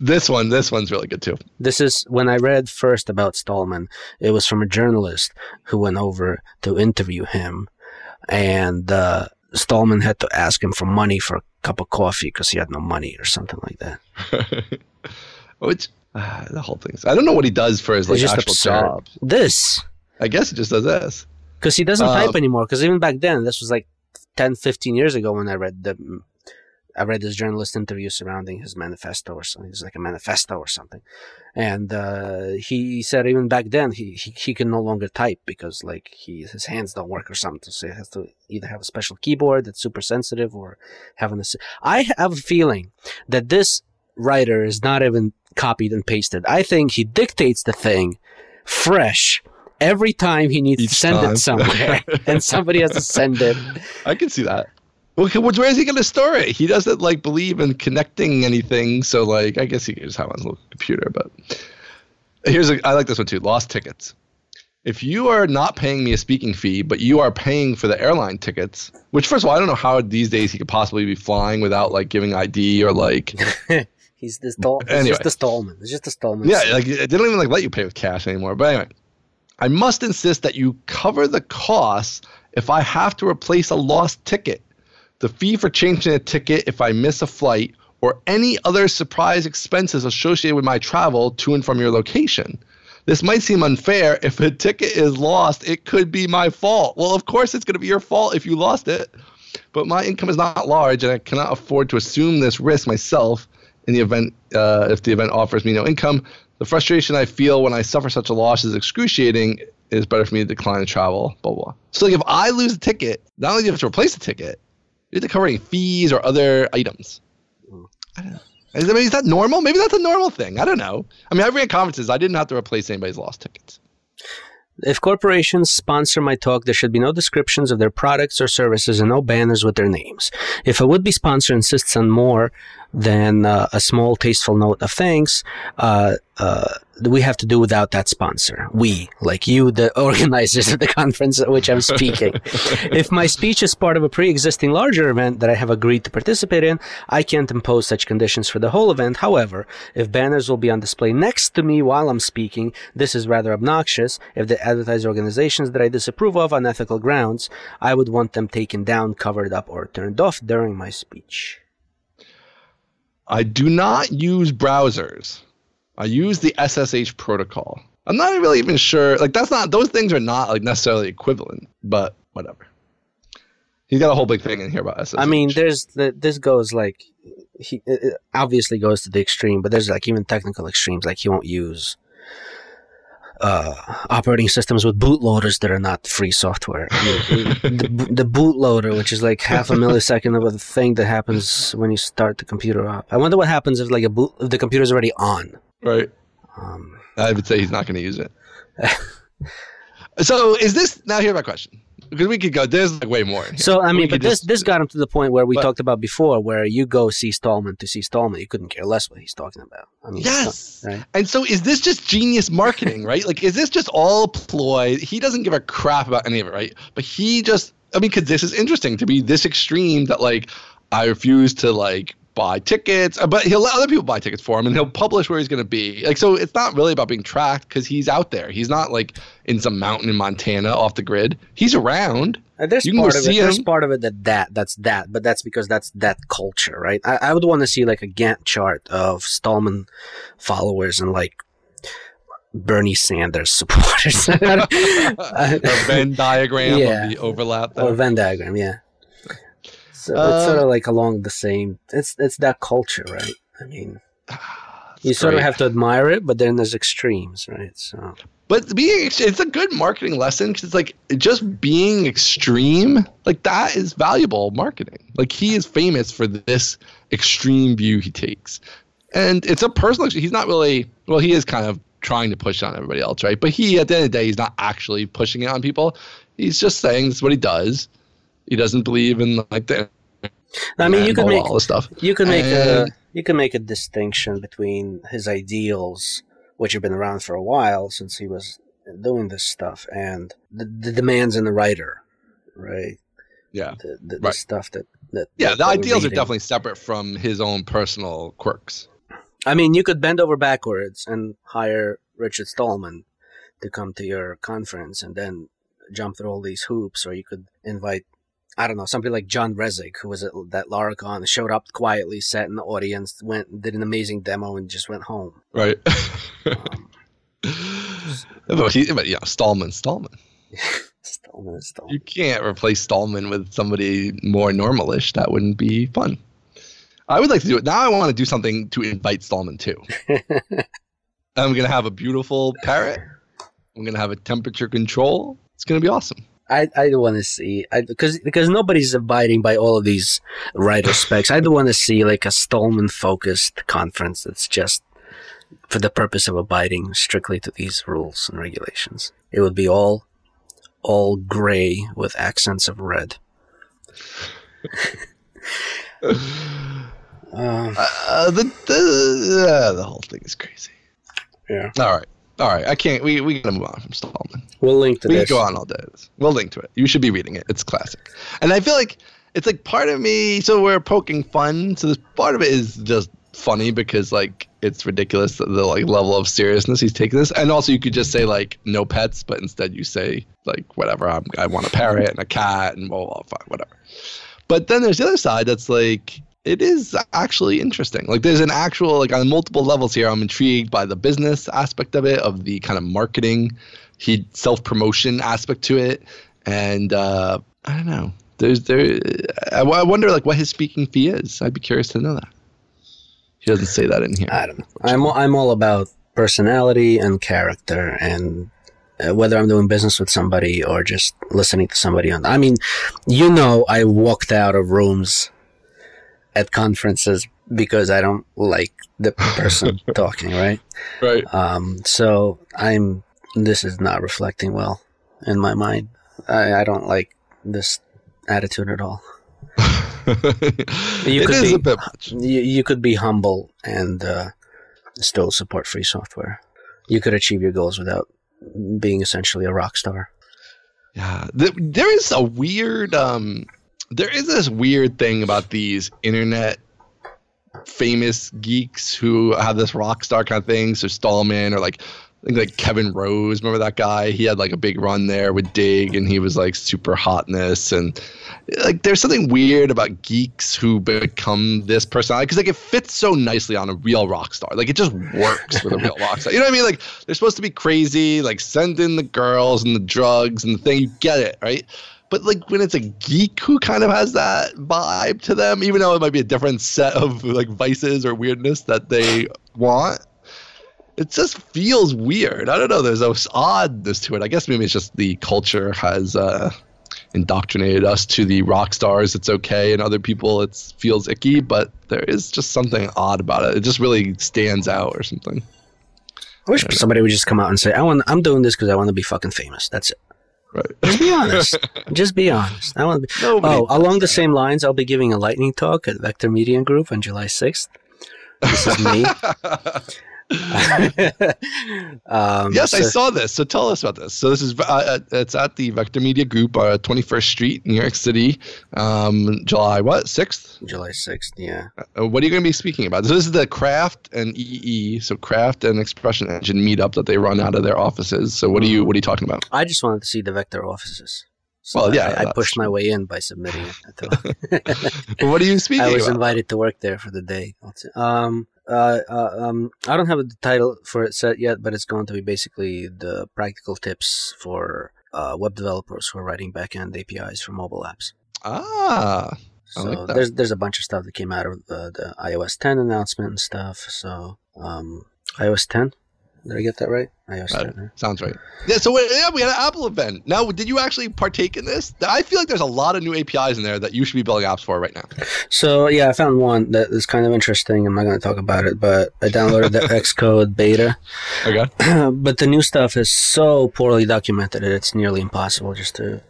This one, this one's really good too. This is when I read first about Stallman, it was from a journalist who went over to interview him, and uh, Stallman had to ask him for money for a cup of coffee because he had no money or something like that. Which uh, the whole thing. I don't know what he does for his like actual absurd. job. This, I guess he just does this. because he doesn't type anymore. Because even back then, this was like 10, 15 years ago when I read the I read this journalist interview surrounding his manifesto or something. It's like a manifesto or something, and uh, he said even back then he, he he can no longer type because like he his hands don't work or something. So he has to either have a special keyboard that's super sensitive or having a. I have a feeling that this writer is not even copied and pasted. I think he dictates the thing fresh every time he needs Each to send time. it somewhere, and somebody has to send it. I can see that. Well, where is he going to store it? He doesn't like believe in connecting anything, so like I guess he could just have on his little computer. But here's a I like this one too. Lost tickets. If you are not paying me a speaking fee, but you are paying for the airline tickets, which first of all I don't know how these days he could possibly be flying without like giving ID or like He's the stall. It's Anyway. just the Stallman. It's just the Stallman. Yeah, like they don't even like let you pay with cash anymore. But anyway, I must insist that you cover the costs if I have to replace a lost ticket, the fee for changing a ticket if I miss a flight, or any other surprise expenses associated with my travel to and from your location. This might seem unfair. If a ticket is lost, it could be my fault. Well, of course, it's going to be your fault if you lost it. But my income is not large, and I cannot afford to assume this risk myself in the event uh, if the event offers me no income. The frustration I feel when I suffer such a loss is excruciating. It is better for me to decline to travel. Blah blah. So like if I lose a ticket, not only do you have to replace the ticket, you have to cover any fees or other items. I don't know. Is, that normal? Maybe that's a normal thing. I don't know. I mean, I ran conferences. I didn't have to replace anybody's lost tickets. If corporations sponsor my talk, there should be no descriptions of their products or services and no banners with their names. If a would-be sponsor insists on more than uh, a small tasteful note of thanks, uh, uh, we have to do without that sponsor. We, like you, the organizers of the conference at which I'm speaking. if my speech is part of a pre-existing larger event that I have agreed to participate in, I can't impose such conditions for the whole event. However, if banners will be on display next to me while I'm speaking, this is rather obnoxious. If they advertise organizations that I disapprove of on ethical grounds, I would want them taken down, covered up, or turned off during my speech. I do not use browsers. I use the SSH protocol. I'm not really even sure. Like that's not those things are not like necessarily equivalent, but whatever. He's got a whole big thing in here about SSH. I mean, there's the, this goes like he obviously goes to the extreme, but there's like even technical extremes. Like he won't use uh, operating systems with bootloaders that are not free software. The, the bootloader, which is like half a millisecond of a thing that happens when you start the computer up. I wonder what happens if like a boot if the computer's already on. Right? Um, I would say he's not going to use it. so is this now? Here's my question because we could go. There's like way more. so I mean, could but this just- this got him to the point where we But- talked about before, where you go see Stallman to see Stallman. You couldn't care less what he's talking about. I mean, not- Yes. right? And so is this just genius marketing, right? Like, is this just all ploy? He doesn't give a crap about any of it, right? But he just, I mean, because this is interesting to be this extreme that, like, I refuse to, like, buy tickets, uh, but he'll let other people buy tickets for him and he'll publish where he's going to be. Like, so it's not really about being tracked because he's out there. He's not, like, in some mountain in Montana off the grid. He's around. Uh, there's You can part go of see it. There's part of it that that that's that, but that's because that's that culture, right? I, I would want to see like a Gantt chart of Stallman followers and like Bernie Sanders supporters, a Venn diagram Yeah. of the overlap. or Venn diagram, yeah. So it's sort of um, like along the same. It's it's that culture, right? I mean, ah, you It's sort of have to admire it, but then there's extremes, right? So But being it's a good marketing lesson because it's like just being extreme, like that is valuable marketing. Like he is famous for this extreme view he takes, and it's a personal. He's not really well. He is kind of trying to push on everybody else, right? But he, at the end of the day, he's not actually pushing it on people. He's just saying this is what he does. He doesn't believe in like the. I mean, you could make all this stuff. You can make a you can make a distinction between his ideals, which have been around for a while since he was doing this stuff, and the, the demands in the writer, right? Yeah. The, the, the Right. stuff that that Yeah, that the ideals are definitely separate from his own personal quirks. I mean, you could bend over backwards and hire Richard Stallman to come to your conference, and then jump through all these hoops, or you could invite. I don't know, somebody like John Resig, who was at that Laracon, showed up quietly, sat in the audience, went, did an amazing demo, and just went home. Right. Um, but, he, but yeah, Stallman, Stallman. Stallman. Stallman, Stallman. You can't replace Stallman with somebody more normalish. That wouldn't be fun. I would like to do it. Now I want to do something to invite Stallman too. I'm going to have a beautiful parrot. I'm going to have a temperature control. It's going to be awesome. I I want to see because because nobody's abiding by all of these writer specs. I don't want to see like a Stallman focused conference that's just for the purpose of abiding strictly to these rules and regulations. It would be all all gray with accents of red. Um, Uh, the the, uh, the whole thing is crazy. yeah, All right. All right. I can't. We, we got to move on from Stallman. we'll link to we this. could go on all day. We'll link to it. You should be reading it. It's classic. And I feel like it's like part of me. So we're poking fun. So this part of it is just funny because like it's ridiculous the, the like level of seriousness he's taking this. And also you could just say like no pets, but instead you say like whatever. I'm, I want a parrot and a cat and blah blah blah whatever. But then there's the other side that's like it is actually interesting. Like there's an actual like on multiple levels here. I'm intrigued by the business aspect of it, of the kind of marketing, he self promotion aspect to it, and uh, I don't know. There's there. I, I wonder like what his speaking fee is. I'd be curious to know that. He doesn't say that in here. I don't know. I'm I'm all about personality and character and uh, whether I'm doing business with somebody or just listening to somebody on. I mean, you know, I walked out of rooms at conferences because I don't like the person talking, right? Right. Um, so I'm. This is not reflecting well in my mind. I, I don't like this attitude at all. it could is be- a bit much. You, you could be humble and uh, still support free software. You could achieve your goals without being essentially a rock star. Yeah, there is a weird, um, there is this weird thing about these internet famous geeks who have this rock star kind of thing. So Stallman or like, I think like Kevin Rose, remember that guy? He had like a big run there with Digg, and he was like super hotness, and like there's something weird about geeks who become this personality because like it fits so nicely on a real rock star. Like it just works with a real rock star. You know what I mean? Like they're supposed to be crazy, like send in the girls and the drugs and the thing. You get it, right? But like when it's a geek who kind of has that vibe to them, even though it might be a different set of like vices or weirdness that they want, it just feels weird. I don't know. There's this oddness to it. I guess maybe it's just the culture has uh, indoctrinated us to the rock stars. It's okay, and other people it feels icky. But there is just something odd about it. It just really stands out or something. I wish somebody would just come out and say, "I want. I'm doing this because I want to be fucking famous." That's it. Right. Just be honest. just be honest. I want to be. Nobody Oh, along the same lines, I'll be giving a lightning talk at Vector Media Group on July 6th. This is me. um, yes, I saw this. So tell us about this. So this is uh, uh, it's at the Vector Media Group, uh, 21st Street, New York City, um, July what sixth? July 6th, yeah. Uh, what are you going to be speaking about? So this is the Craft and EE, so Craft and ExpressionEngine meetup that they run out of their offices. So what are you what are you talking about? I just wanted to see the Vector offices. So Well, yeah, I, I pushed my way in by submitting it. what are you speaking I was about? invited to work there for the day. Um, uh, uh, um, I don't have a title for it set yet, but it's going to be basically the practical tips for uh, web developers who are writing backend APIs for mobile apps. Ah, So like there's there's a bunch of stuff that came out of uh, the iOS 10 announcement and stuff. So um, iOS 10, did I get that right? iOS Right. 10. huh? sounds right. Yeah. So we- yeah, we had an Apple event. Now, did you actually partake in this? I feel like there's a lot of new APIs in there that you should be building apps for right now. So yeah, I found one that is kind of interesting. I'm not going to talk about it, but I downloaded the Xcode beta. Okay. but the new stuff is so poorly documented that it's nearly impossible just to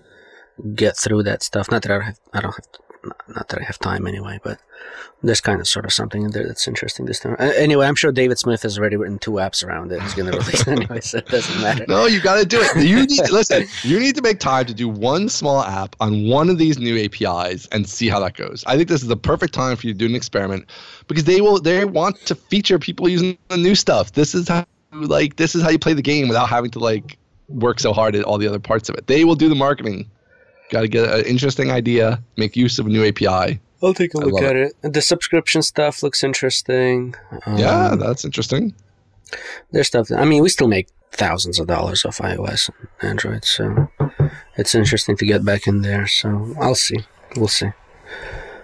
get through that stuff. Not that I have, I don't have, not- that I have time anyway, but there's kind of sort of something in there that's interesting this time. Anyway, I'm sure David Smith has already written two apps around it. He's going to release anyway, so it doesn't matter. No, you got to do it. You need listen. You need to make time to do one small app on one of these new APIs and see how that goes. I think this is the perfect time for you to do an experiment because they will. They want to feature people using the new stuff. This is how like this is how you play the game without having to like work so hard at all the other parts of it. They will do the marketing. Got to get an interesting idea, make use of a new API. I'll take a I look at it. The subscription stuff looks interesting. Um, yeah, that's interesting. there's stuff. That, I mean, we still make thousands of dollars off iOS and Android, so it's interesting to get back in there. So I'll see. We'll see.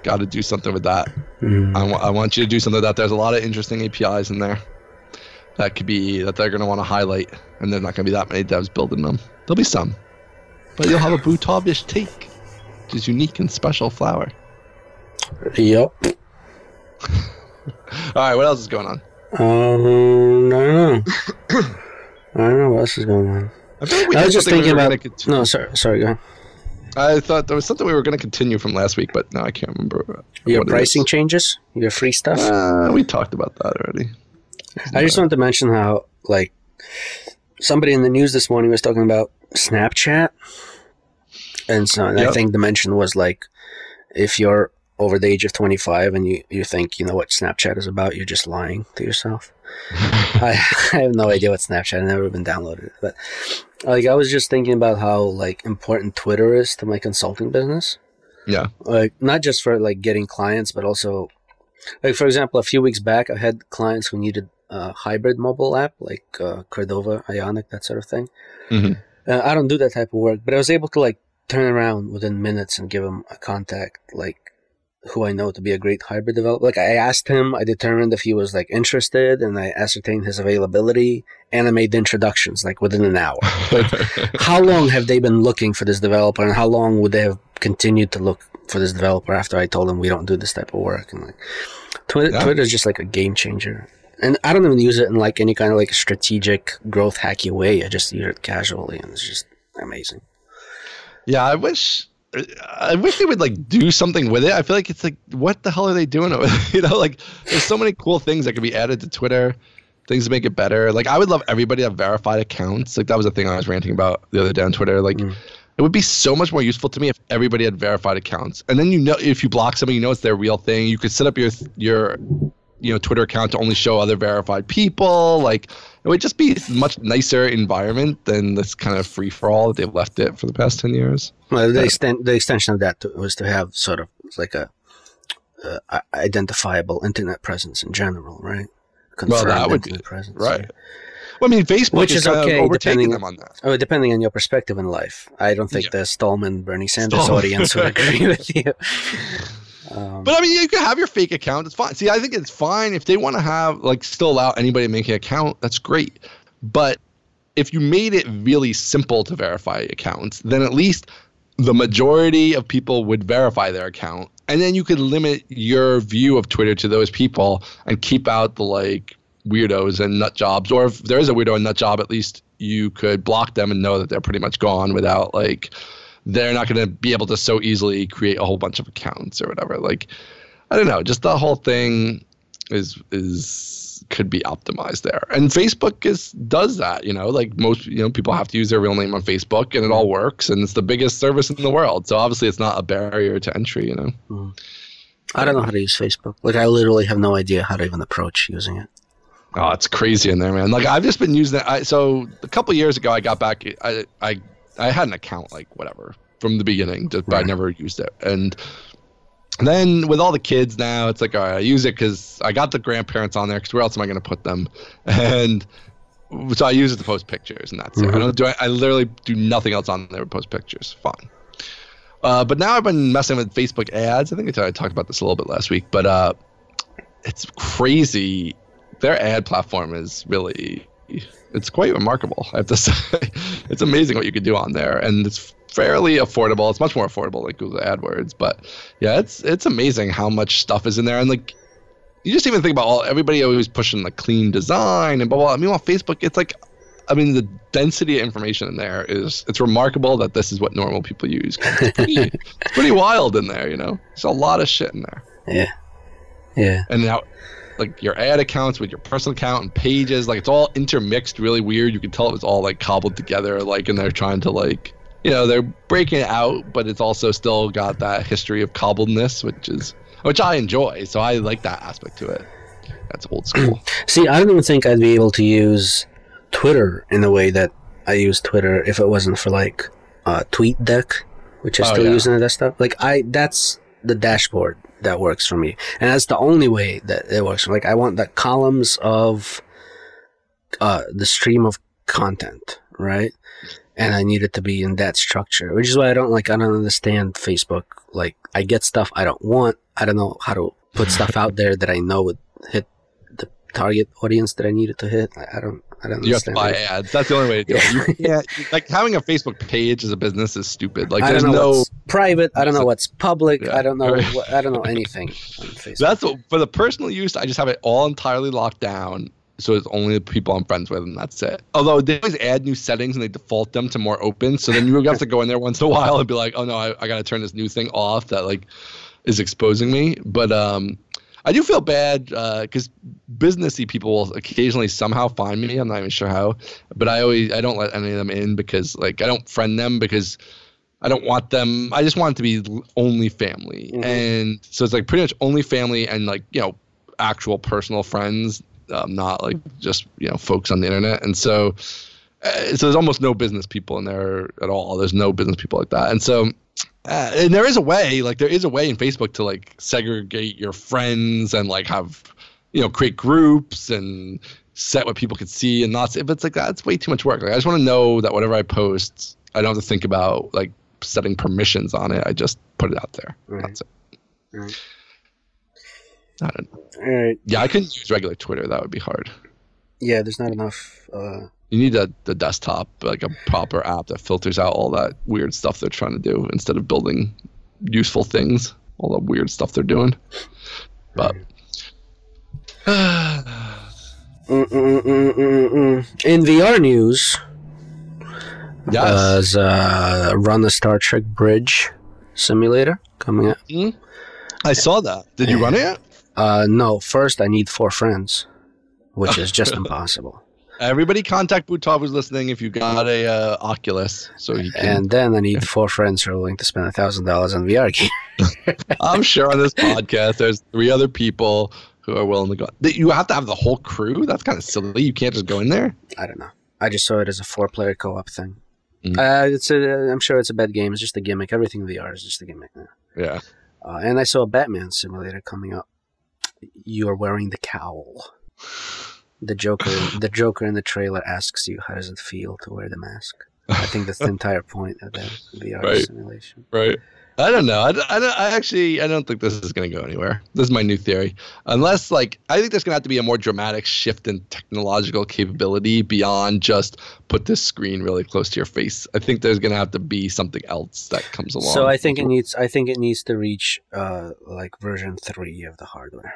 Got to do something with that. Mm. I, I want you to do something with that. There's a lot of interesting APIs in there that could be that they're going to want to highlight, and there's not going to be that many devs building them. There'll be some, but you'll have a Butov-ish take, which is unique and special flower. Yep. All right, what else is going on? Um, I don't know. I don't know what else is going on. I feel like we I was just something we thinking about. continue- No, sorry, sorry. Go ahead. I thought there was something we were going to continue from last week, but no, I can't remember. Your pricing changes, your free stuff. Uh, we talked about that already. I just wanted to mention how, like, somebody in the news this morning was talking about Snapchat, and so and I think the mention was like, if you're over the age of 25 and you, you think you know what Snapchat is about, you're just lying to yourself. I, I have no idea what Snapchat. I've never been downloaded, but like I was just thinking about how like important Twitter is to my consulting business. Yeah. Like not just for like getting clients, but also like for example, a few weeks back, I had clients who needed a hybrid mobile app like uh, Cordova, Ionic, that sort of thing. Mhm. Uh, I don't do that type of work, but I was able to like turn around within minutes and give him a contact like who I know to be a great hybrid developer. Like I asked him, I determined if he was like interested, and I ascertained his availability, and I made the introductions like within an hour. Like how long have they been looking for this developer, and how long would they have continued to look for this developer after I told them we don't do this type of work? And like Twitter, Yeah. Twitter is just like a game changer. And I don't even use it in like any kind of like strategic growth hacky way. I just use it casually, and it's just amazing. Yeah, I wish. I wish they would like do something with it. I feel like it's like, what the hell are they doing? You know, like there's so many cool things that could be added to Twitter, things to make it better. Like I would love everybody to have verified accounts. Like that was the thing I was ranting about the other day on Twitter. Like Mm. it would be so much more useful to me if everybody had verified accounts. And then you know, if you block somebody, you know it's their real thing. You could set up your your you know Twitter account to only show other verified people. Like it would just be a much nicer environment than this kind of free for all that they've left it for the past ten years. Well, the extent the extension of that was to have sort of like a uh, identifiable internet presence in general, right? Well, that would be- presence, Right. Well, I mean, Facebook Which is, is okay, depending- them on that. Oh, depending on your perspective in life, I don't think Yeah. the Stallman Bernie Sanders Stallman. audience would agree with you. Um, But I mean, you can have your fake account. It's fine. See, I think it's fine if they want to have like still allow anybody to make an account. That's great. But if you made it really simple to verify accounts, then at least the majority of people would verify their account, and then you could limit your view of Twitter to those people and keep out the like weirdos and nut jobs. Or if there is a weirdo and nut job, at least you could block them and know that they're pretty much gone without like they're not going to be able to so easily create a whole bunch of accounts or whatever. Like, I don't know, just the whole thing is is could be optimized there. And Facebook is does that, you know, like most you know people have to use their real name on Facebook and it all works and it's the biggest service in the world. So obviously it's not a barrier to entry, you know. Hmm. I don't know how to use Facebook. Like, I literally have no idea how to even approach using it. Oh, it's crazy in there, man. Like I've just been using it. I, so a couple years ago, I got back. I, I I had an account like whatever from the beginning, just, but I never used it. And then with all the kids now, it's like all right, I use it because I got the grandparents on there. Because where else am I going to put them? And so I use it to post pictures, and that's it. I Mhm. don't do. I, I literally do nothing else on there but post pictures. Fine. Uh, but now I've been messing with Facebook ads. I think I talked about this a little bit last week, but uh, it's crazy. Their ad platform is really, it's quite remarkable. I have to say, it's amazing what you could do on there, and it's fairly affordable. It's much more affordable like Google AdWords, but yeah, it's it's amazing how much stuff is in there, and like you just even think about all everybody always pushing the clean design and blah blah. blah. Meanwhile, Facebook, it's like. I mean, the density of information in there is, it's remarkable that this is what normal people use. It's pretty, it's pretty wild in there, you know? There's a lot of shit in there Yeah. Yeah. and now like your ad accounts with your personal account and pages like it's all intermixed really weird you can tell it was all like cobbled together like and they're trying to like you know they're breaking it out but it's also still got that history of cobbledness which is which i enjoy so i like that aspect to it that's old school See, I don't even think I'd be able to use Twitter in the way that I use Twitter if it wasn't for like uh, TweetDeck, which I Oh, still yeah. use on the desktop. Like I, that's the dashboard that works for me, and that's the only way that it works. Like I want the columns of uh, the stream of content, right? and I need it to be in that structure, which is why I don't like. I don't understand Facebook. Like, I get stuff I don't want. I don't know how to put stuff out there that I know would hit the target audience that I needed to hit. I, I don't. I don't You have to buy it. ads. That's the only way to do it. You Yeah. like having a Facebook page as a business is stupid. Like I there's don't know no. what's private. I don't know what's public. Yeah. I don't know. What, I don't know anything on Facebook. That's what, for the personal use. I just have it all entirely locked down, so it's only the people I'm friends with, and that's it. Although they always add new settings and they default them to more open, so then you have to go in there once in a while and be like, "Oh no, I, I got to turn this new thing off that like is exposing me." But um, I do feel bad because businessy people will occasionally somehow find me. I'm not even sure how, but I always I don't let any of them in because like I don't friend them because I don't want them. I just want it to be only family, Mhm. and so it's like pretty much only family and like you know actual personal friends, um, not like just you know folks on the internet. And so, uh, so there's almost no business people in there at all. There's no business people like that, and so. Uh, and there is a way, like there is a way in Facebook to like segregate your friends and like have, you know, create groups and set what people can see and not see. But it's like that's way too much work. Like I just want to know that whatever I post, I don't have to think about like setting permissions on it. I just put it out there. Right. That's it. Right. I don't know. All right. Yeah, I couldn't use regular Twitter. That would be hard. Yeah, there's not enough. Uh, You need a the desktop, like a proper app that filters out all that weird stuff they're trying to do instead of building useful things. All the weird stuff they're doing. But mm, mm, mm, mm, mm. In VR news, yes, there's uh, Run the Star Trek Bridge simulator coming out. I saw that. Did you run it yet? Uh, no, first I need four friends, which is just impossible. Everybody contact Butov who's listening if you got a uh, Oculus, so can. And then I need four friends who are willing to spend a thousand dollars on VR game. I'm sure on this podcast there's three other people who are willing to go. You have to have the whole crew. That's kind of silly. You can't just go in there. I don't know. I just saw it as a four-player co-op thing. Mm. Uh, it's a. I'm sure it's a bad game. It's just a gimmick. Everything in VR is just a gimmick now. Yeah. Uh, and I saw a Batman simulator coming up. You are wearing the cowl. The Joker, the Joker in the trailer asks you, "How does it feel to wear the mask?" I think that's the entire point of that VR Right. simulation. Right. I don't know. I, I, don't- I actually I don't think this is going to go anywhere. This is my new theory. Unless like I think there's going to have to be a more dramatic shift in technological capability beyond just put this screen really close to your face. I think there's going to have to be something else that comes along. So I think it needs. I think it needs to reach uh, like version three of the hardware.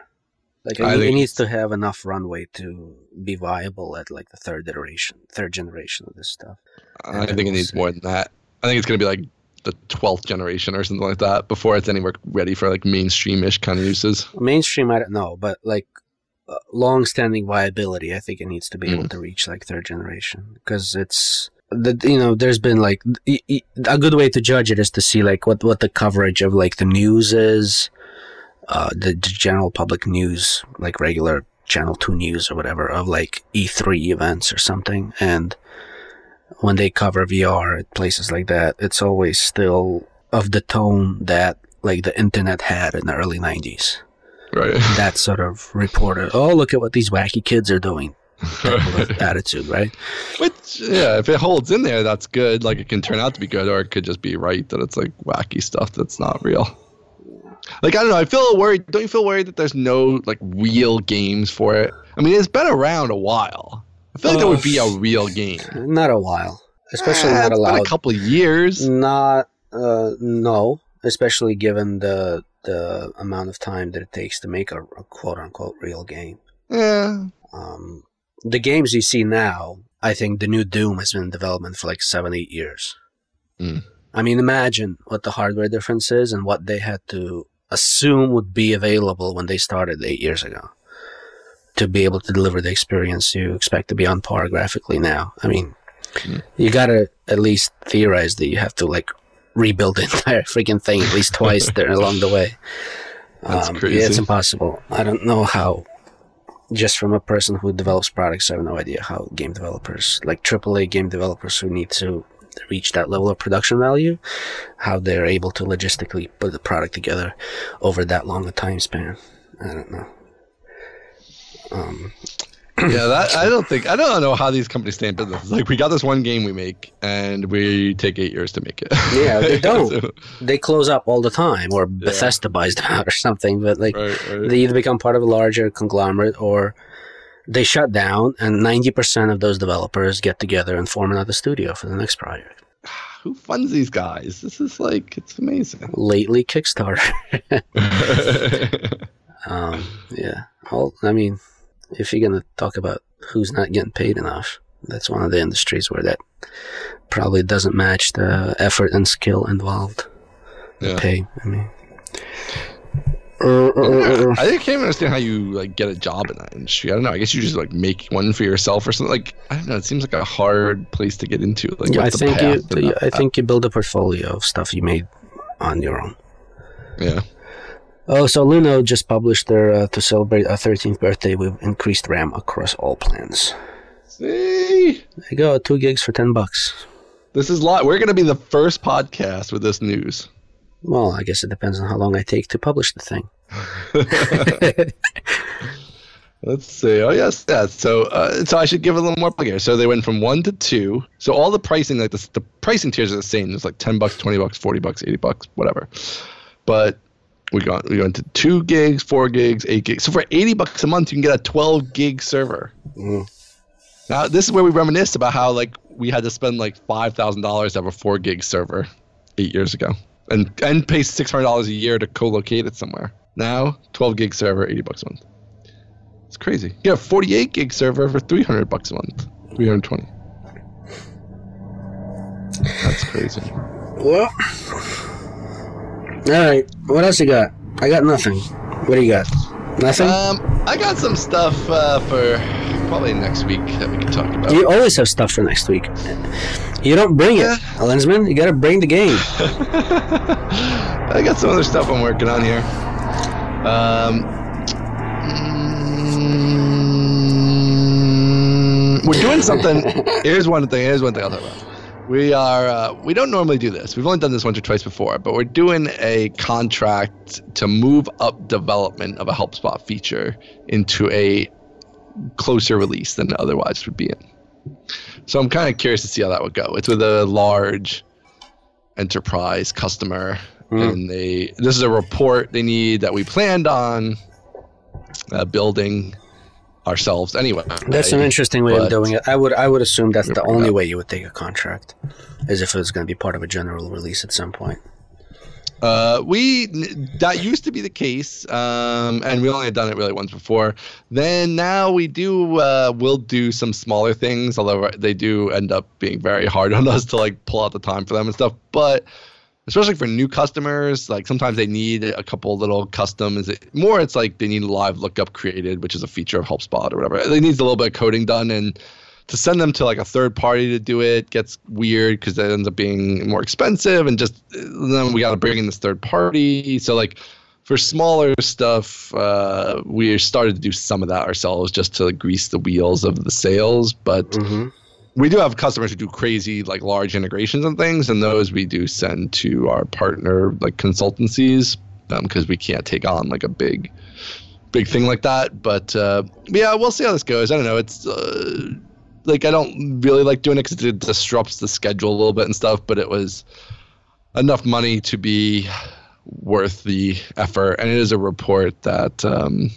Like I it, it needs to have enough runway to be viable at like the third iteration, third generation of this stuff. I think it needs more than that. I think it's going to be like the 12th generation or something like that before it's anywhere ready for like mainstream-ish kind of uses. Mainstream, I don't know, but like uh, long-standing viability, I think it needs to be able Mm. to reach like third generation because it's the you know there's been like a good way to judge it is to see like what what the coverage of like the news is, uh, the, general public news, like regular channel two news or whatever of like E3 events or something, and when they cover VR at places like that, it's always still of the tone that like the internet had in the early 90s Right. that sort of reporter, oh, look at what these wacky kids are doing attitude, right? Which, yeah, if it holds in there, that's good. Like it can turn out to be good, or it could just be right that it's like wacky stuff that's not real. Like I don't know, I feel worried. Don't you feel worried that there's no like real games for it? I mean, it's been around a while. I feel like there would be a real game. Not a while, especially Eh, not allowed. a couple of years. Not, uh, no, especially given the the amount of time that it takes to make a, a quote unquote real game. Yeah, Um, the games you see now, I think the new Doom has been in development for like seven, eight years. Mm. I mean, imagine what the hardware difference is and what they had to assume would be available when they started eight years ago to be able to deliver the experience you expect to be on par graphically now. I mean, Mm. you gotta at least theorize that you have to like rebuild the entire freaking thing at least twice there along the way. That's Um, Yeah, crazy. it's impossible. I don't know how. Just from a person who develops products, I have no idea how game developers, like AAA game developers who need to reach that level of production value, how they're able to logistically put the product together over that long a time span. I don't know. Um, yeah, that I don't think I don't know how these companies stay in business. It's like we got this one game we make, and we take eight years to make it. Yeah, they don't. so, they close up all the time, or yeah. Bethesda buys them out, or something. But like, right, right. they either become part of a larger conglomerate, or they shut down, and ninety percent of those developers get together and form another studio for the next project. Who funds these guys? This is like it's amazing. Lately, Kickstarter. um, yeah. I mean if you're going to talk about who's not getting paid enough, that's one of the industries where that probably doesn't match the effort and skill involved. Yeah. Pay. I mean. Uh, uh, uh, I can't even understand how you like get a job in that industry. I don't know. I guess you just like make one for yourself or something. Like I don't know. It seems like a hard place to get into. Like yeah, I think you. I think you build a portfolio of stuff you made on your own. Yeah. Oh, so Linode just published their uh, to celebrate our 13th birthday with increased RAM across all plans. See, there you go, two gigs for ten bucks. This is lot. We're going to be the first podcast with this news. Well, I guess it depends on how long I take to publish the thing. Let's see. Oh yes, yeah. So, uh, so I should give a little more plug here. So they went from one to two. So all the pricing, like the, the pricing tiers, are the same. It's like ten bucks, twenty bucks, forty bucks, eighty bucks, whatever. But we got we went to two gigs, four gigs, eight gigs. So for eighty bucks a month, you can get a twelve gig server. Mm. Now this is where we reminisce about how like we had to spend like five thousand dollars to have a four gig server eight years ago, and and pay six hundred dollars a year to co-locate it somewhere. Now twelve gig server, eighty bucks a month. It's crazy. You have forty eight gig server for three hundred bucks a month, three hundred twenty. That's crazy. Well. All right. What else you got? I got nothing. What do you got? Nothing. Um, I got some stuff uh, for probably next week that we can talk about. You always have stuff for next week. You don't bring it, Landsman. You got to bring the game. I got some other stuff I'm working on here. Um, mm, we're doing something. here's one thing. Here's one thing I'll talk about. We are. Uh, we don't normally do this. We've only done this once or twice before, but we're doing a contract to move up development of a HelpSpot feature into a closer release than otherwise would be in. So I'm kind of curious to see how that would go. It's with a large enterprise customer, mm. and they. This is a report they need that we planned on uh, building ourselves anyway. That's an interesting way of doing it. I would I would assume that's the only way you would take a contract, is if it was going to be part of a general release at some point. Uh, we that used to be the case, um, and we only had done it really once before. Then now we do uh, we'll do some smaller things, although they do end up being very hard on us to like pull out the time for them and stuff. But especially for new customers. Like sometimes they need a couple little customs. More, it's like they need a live lookup created, which is a feature of HelpSpot or whatever. They need a little bit of coding done, and to send them to like a third party to do it gets weird because it ends up being more expensive, and just then we got to bring in this third party. So like for smaller stuff, uh, we started to do some of that ourselves just to grease the wheels of the sales, but. Mm-hmm we do have customers who do crazy like large integrations and things and those we do send to our partner like consultancies because um, we can't take on like a big big thing like that. But uh, yeah we'll see how this goes. I don't know. It's uh, like i don't really like doing it because it disrupts the schedule a little bit and stuff but it was enough money to be worth the effort. And it is a report that um,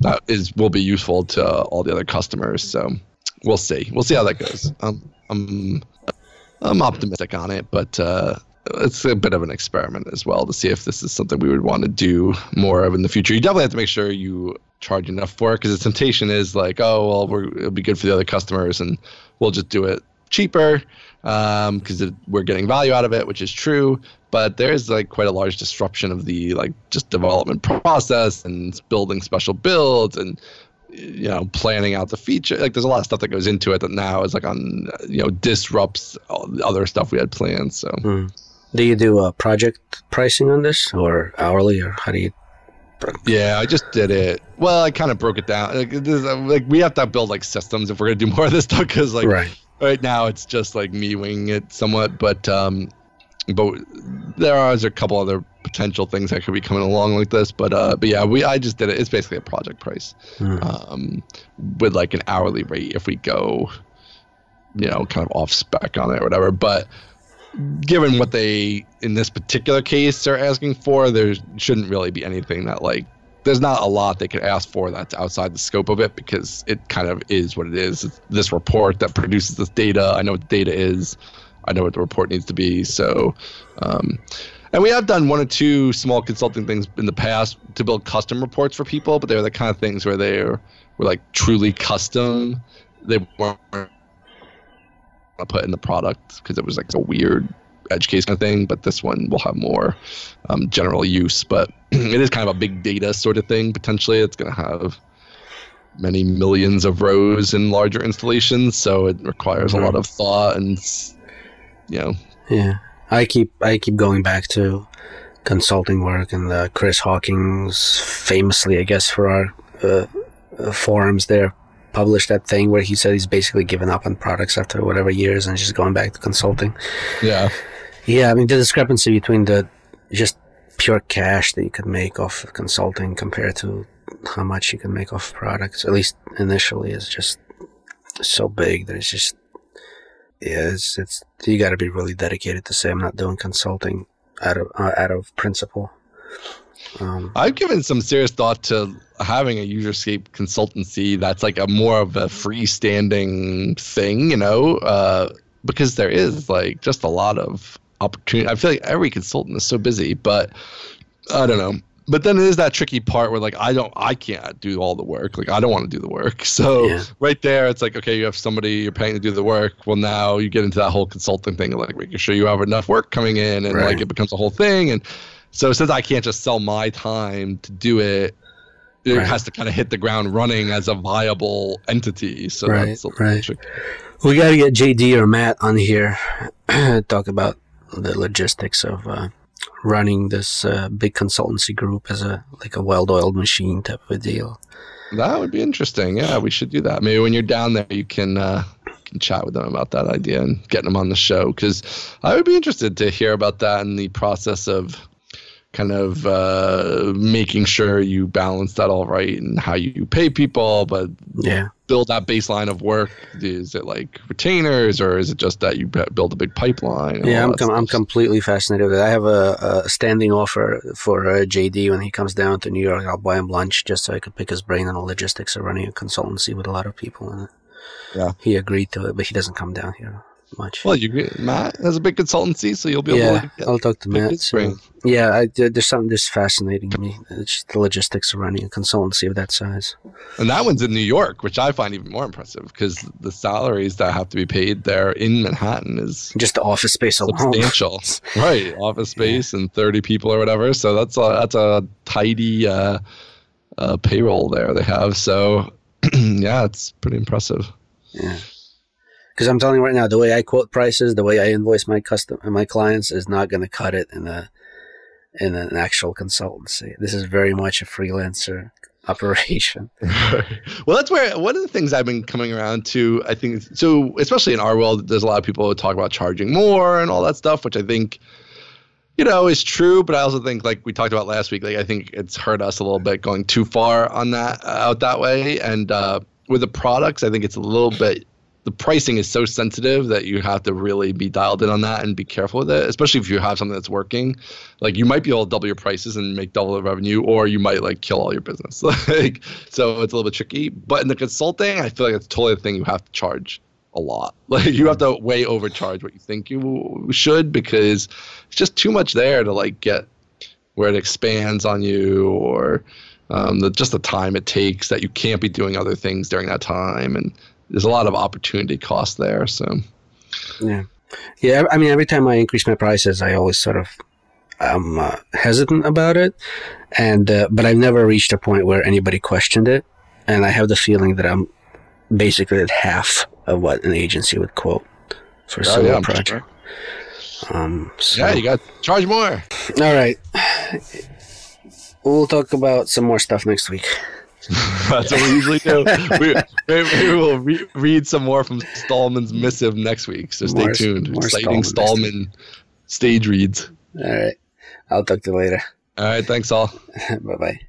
that is will be useful to all the other customers so we'll see. We'll see how that goes. Um, I'm I'm optimistic on it, but uh, it's a bit of an experiment as well to see if this is something we would want to do more of in the future. You definitely have to make sure you charge enough for it because the temptation is like, oh well, we're, it'll be good for the other customers, and we'll just do it cheaper because um, we're getting value out of it, which is true. But there is like quite a large disruption of the like just development process and building special builds and you know planning out the feature. Like there's a lot of stuff that goes into it that now is like on you know disrupts all the other stuff we had planned so. Mm. do you do a project pricing on this or hourly or how do you yeah i just did it. Well i kind of broke it down. Like, like we have to build like systems if we're gonna do more of this stuff because like right. right now it's just like me winging it somewhat but um but there are a couple other potential things that could be coming along like this. But uh, but yeah, we I just did it. It's basically a project price, Mm. um, with like an hourly rate if we go, you know, kind of off spec on it or whatever. But given what they in this particular case are asking for, there shouldn't really be anything that like. There's not a lot they could ask for that's outside the scope of it because it kind of is what it is. It's this report that produces this data. I know what the data is. I know what the report needs to be. So, um, and we have done one or two small consulting things in the past to build custom reports for people, but they were the kind of things where they were, were like truly custom. They weren't put in the product because it was like a weird edge case kind of thing. But this one will have more um, general use. But it is kind of a big data sort of thing. Potentially, it's going to have many millions of rows in larger installations, so it requires a lot of thought and you know. Yeah, I keep I keep going back to consulting work and uh, Chris Hawkins famously, I guess, for our uh, uh, forums there, published that thing where he said he's basically given up on products after whatever years and just going back to consulting. yeah. Yeah, I mean the discrepancy between the just pure cash that you could make off of consulting compared to how much you can make off products, at least initially, is just so big that it's just it's, it's you got to be really dedicated to say I'm not doing consulting out of uh, out of principle. Um, I've given some serious thought to having a UserScape consultancy that's like a more of a freestanding thing, you know, uh, because there is like just a lot of opportunity. I feel like every consultant is so busy, but I don't know. But then it is that tricky part where like I don't, I can't do all the work. Like I don't want to do the work. So Yeah. right there, it's like okay, you have somebody you're paying to do the work. Well, now you get into that whole consulting thing, of, like making sure you have enough work coming in, and Right. like it becomes a whole thing. And so since I can't just sell my time to do it, it Right. has to kind of hit the ground running as a viable entity. So Right, that's a little right. tricky. we got to get JD or Matt on here talk about the logistics of uh, running this uh, big consultancy group as a like a well-oiled machine type of a deal. That would be interesting. Yeah, we should do that. Maybe when you're down there, you can uh, can chat with them about that idea and getting them on the show because I would be interested to hear about that and the process of kind of uh, making sure you balance that all right and how you pay people, but Yeah. build that baseline of work. Is it like retainers or is it just that you build a big pipeline? Yeah, I'm com- I'm completely fascinated with it. I have a, a standing offer for uh, JD when he comes down to New York. I'll buy him lunch just so I could pick his brain on the logistics of running a consultancy with a lot of people in it. Yeah. He agreed to it, but he doesn't come down here much. Well, you Matt has a big consultancy, so you'll be able yeah, to get I'll talk to Matt. So, yeah, I, there's something just fascinating to me. It's just the logistics of running a consultancy of that size. And that one's in New York, which I find even more impressive because the salaries that have to be paid there in Manhattan is Just the office space alone. substantial, right? Office space and thirty people or whatever. So that's a that's a tidy uh, uh, payroll there they have. So yeah, it's pretty impressive. Yeah. Because I'm telling you right now, the way I quote prices, the way I invoice my custom my clients is not going to cut it in a in an actual consultancy. This is very much a freelancer operation. well, that's where one of the things I've been coming around to. I think so, especially in our world, there's a lot of people who talk about charging more and all that stuff, which I think, you know, is true. But I also think, like we talked about last week, like I think it's hurt us a little bit going too far on that out that way. And uh, with the products, I think it's a little bit. The pricing is so sensitive that you have to really be dialed in on that and be careful with it, especially if you have something that's working. Like you might be able to double your prices and make double the revenue, or you might like kill all your business. like so, it's a little bit tricky. But in the consulting, I feel like it's totally a thing you have to charge a lot. Like you have to way overcharge what you think you should because it's just too much there to like get where it expands on you or um, the just the time it takes that you can't be doing other things during that time and there's a lot of opportunity cost there. So Yeah, yeah. I mean, every time I increase my prices, I always sort of I'm uh, hesitant about it, and uh, but I've never reached a point where anybody questioned it, and I have the feeling that I'm basically at half of what an agency would quote for a Oh, similar I'm project. sure. Um, so, yeah, you got to charge more. all right. We'll talk about some more stuff next week. That's what we usually do. we, maybe, we'll re- read some more from Stallman's missive next week. So stay More- tuned. more Exciting Stallman Stallman stage reads. All right. I'll talk to you later. All right. Thanks all. bye bye.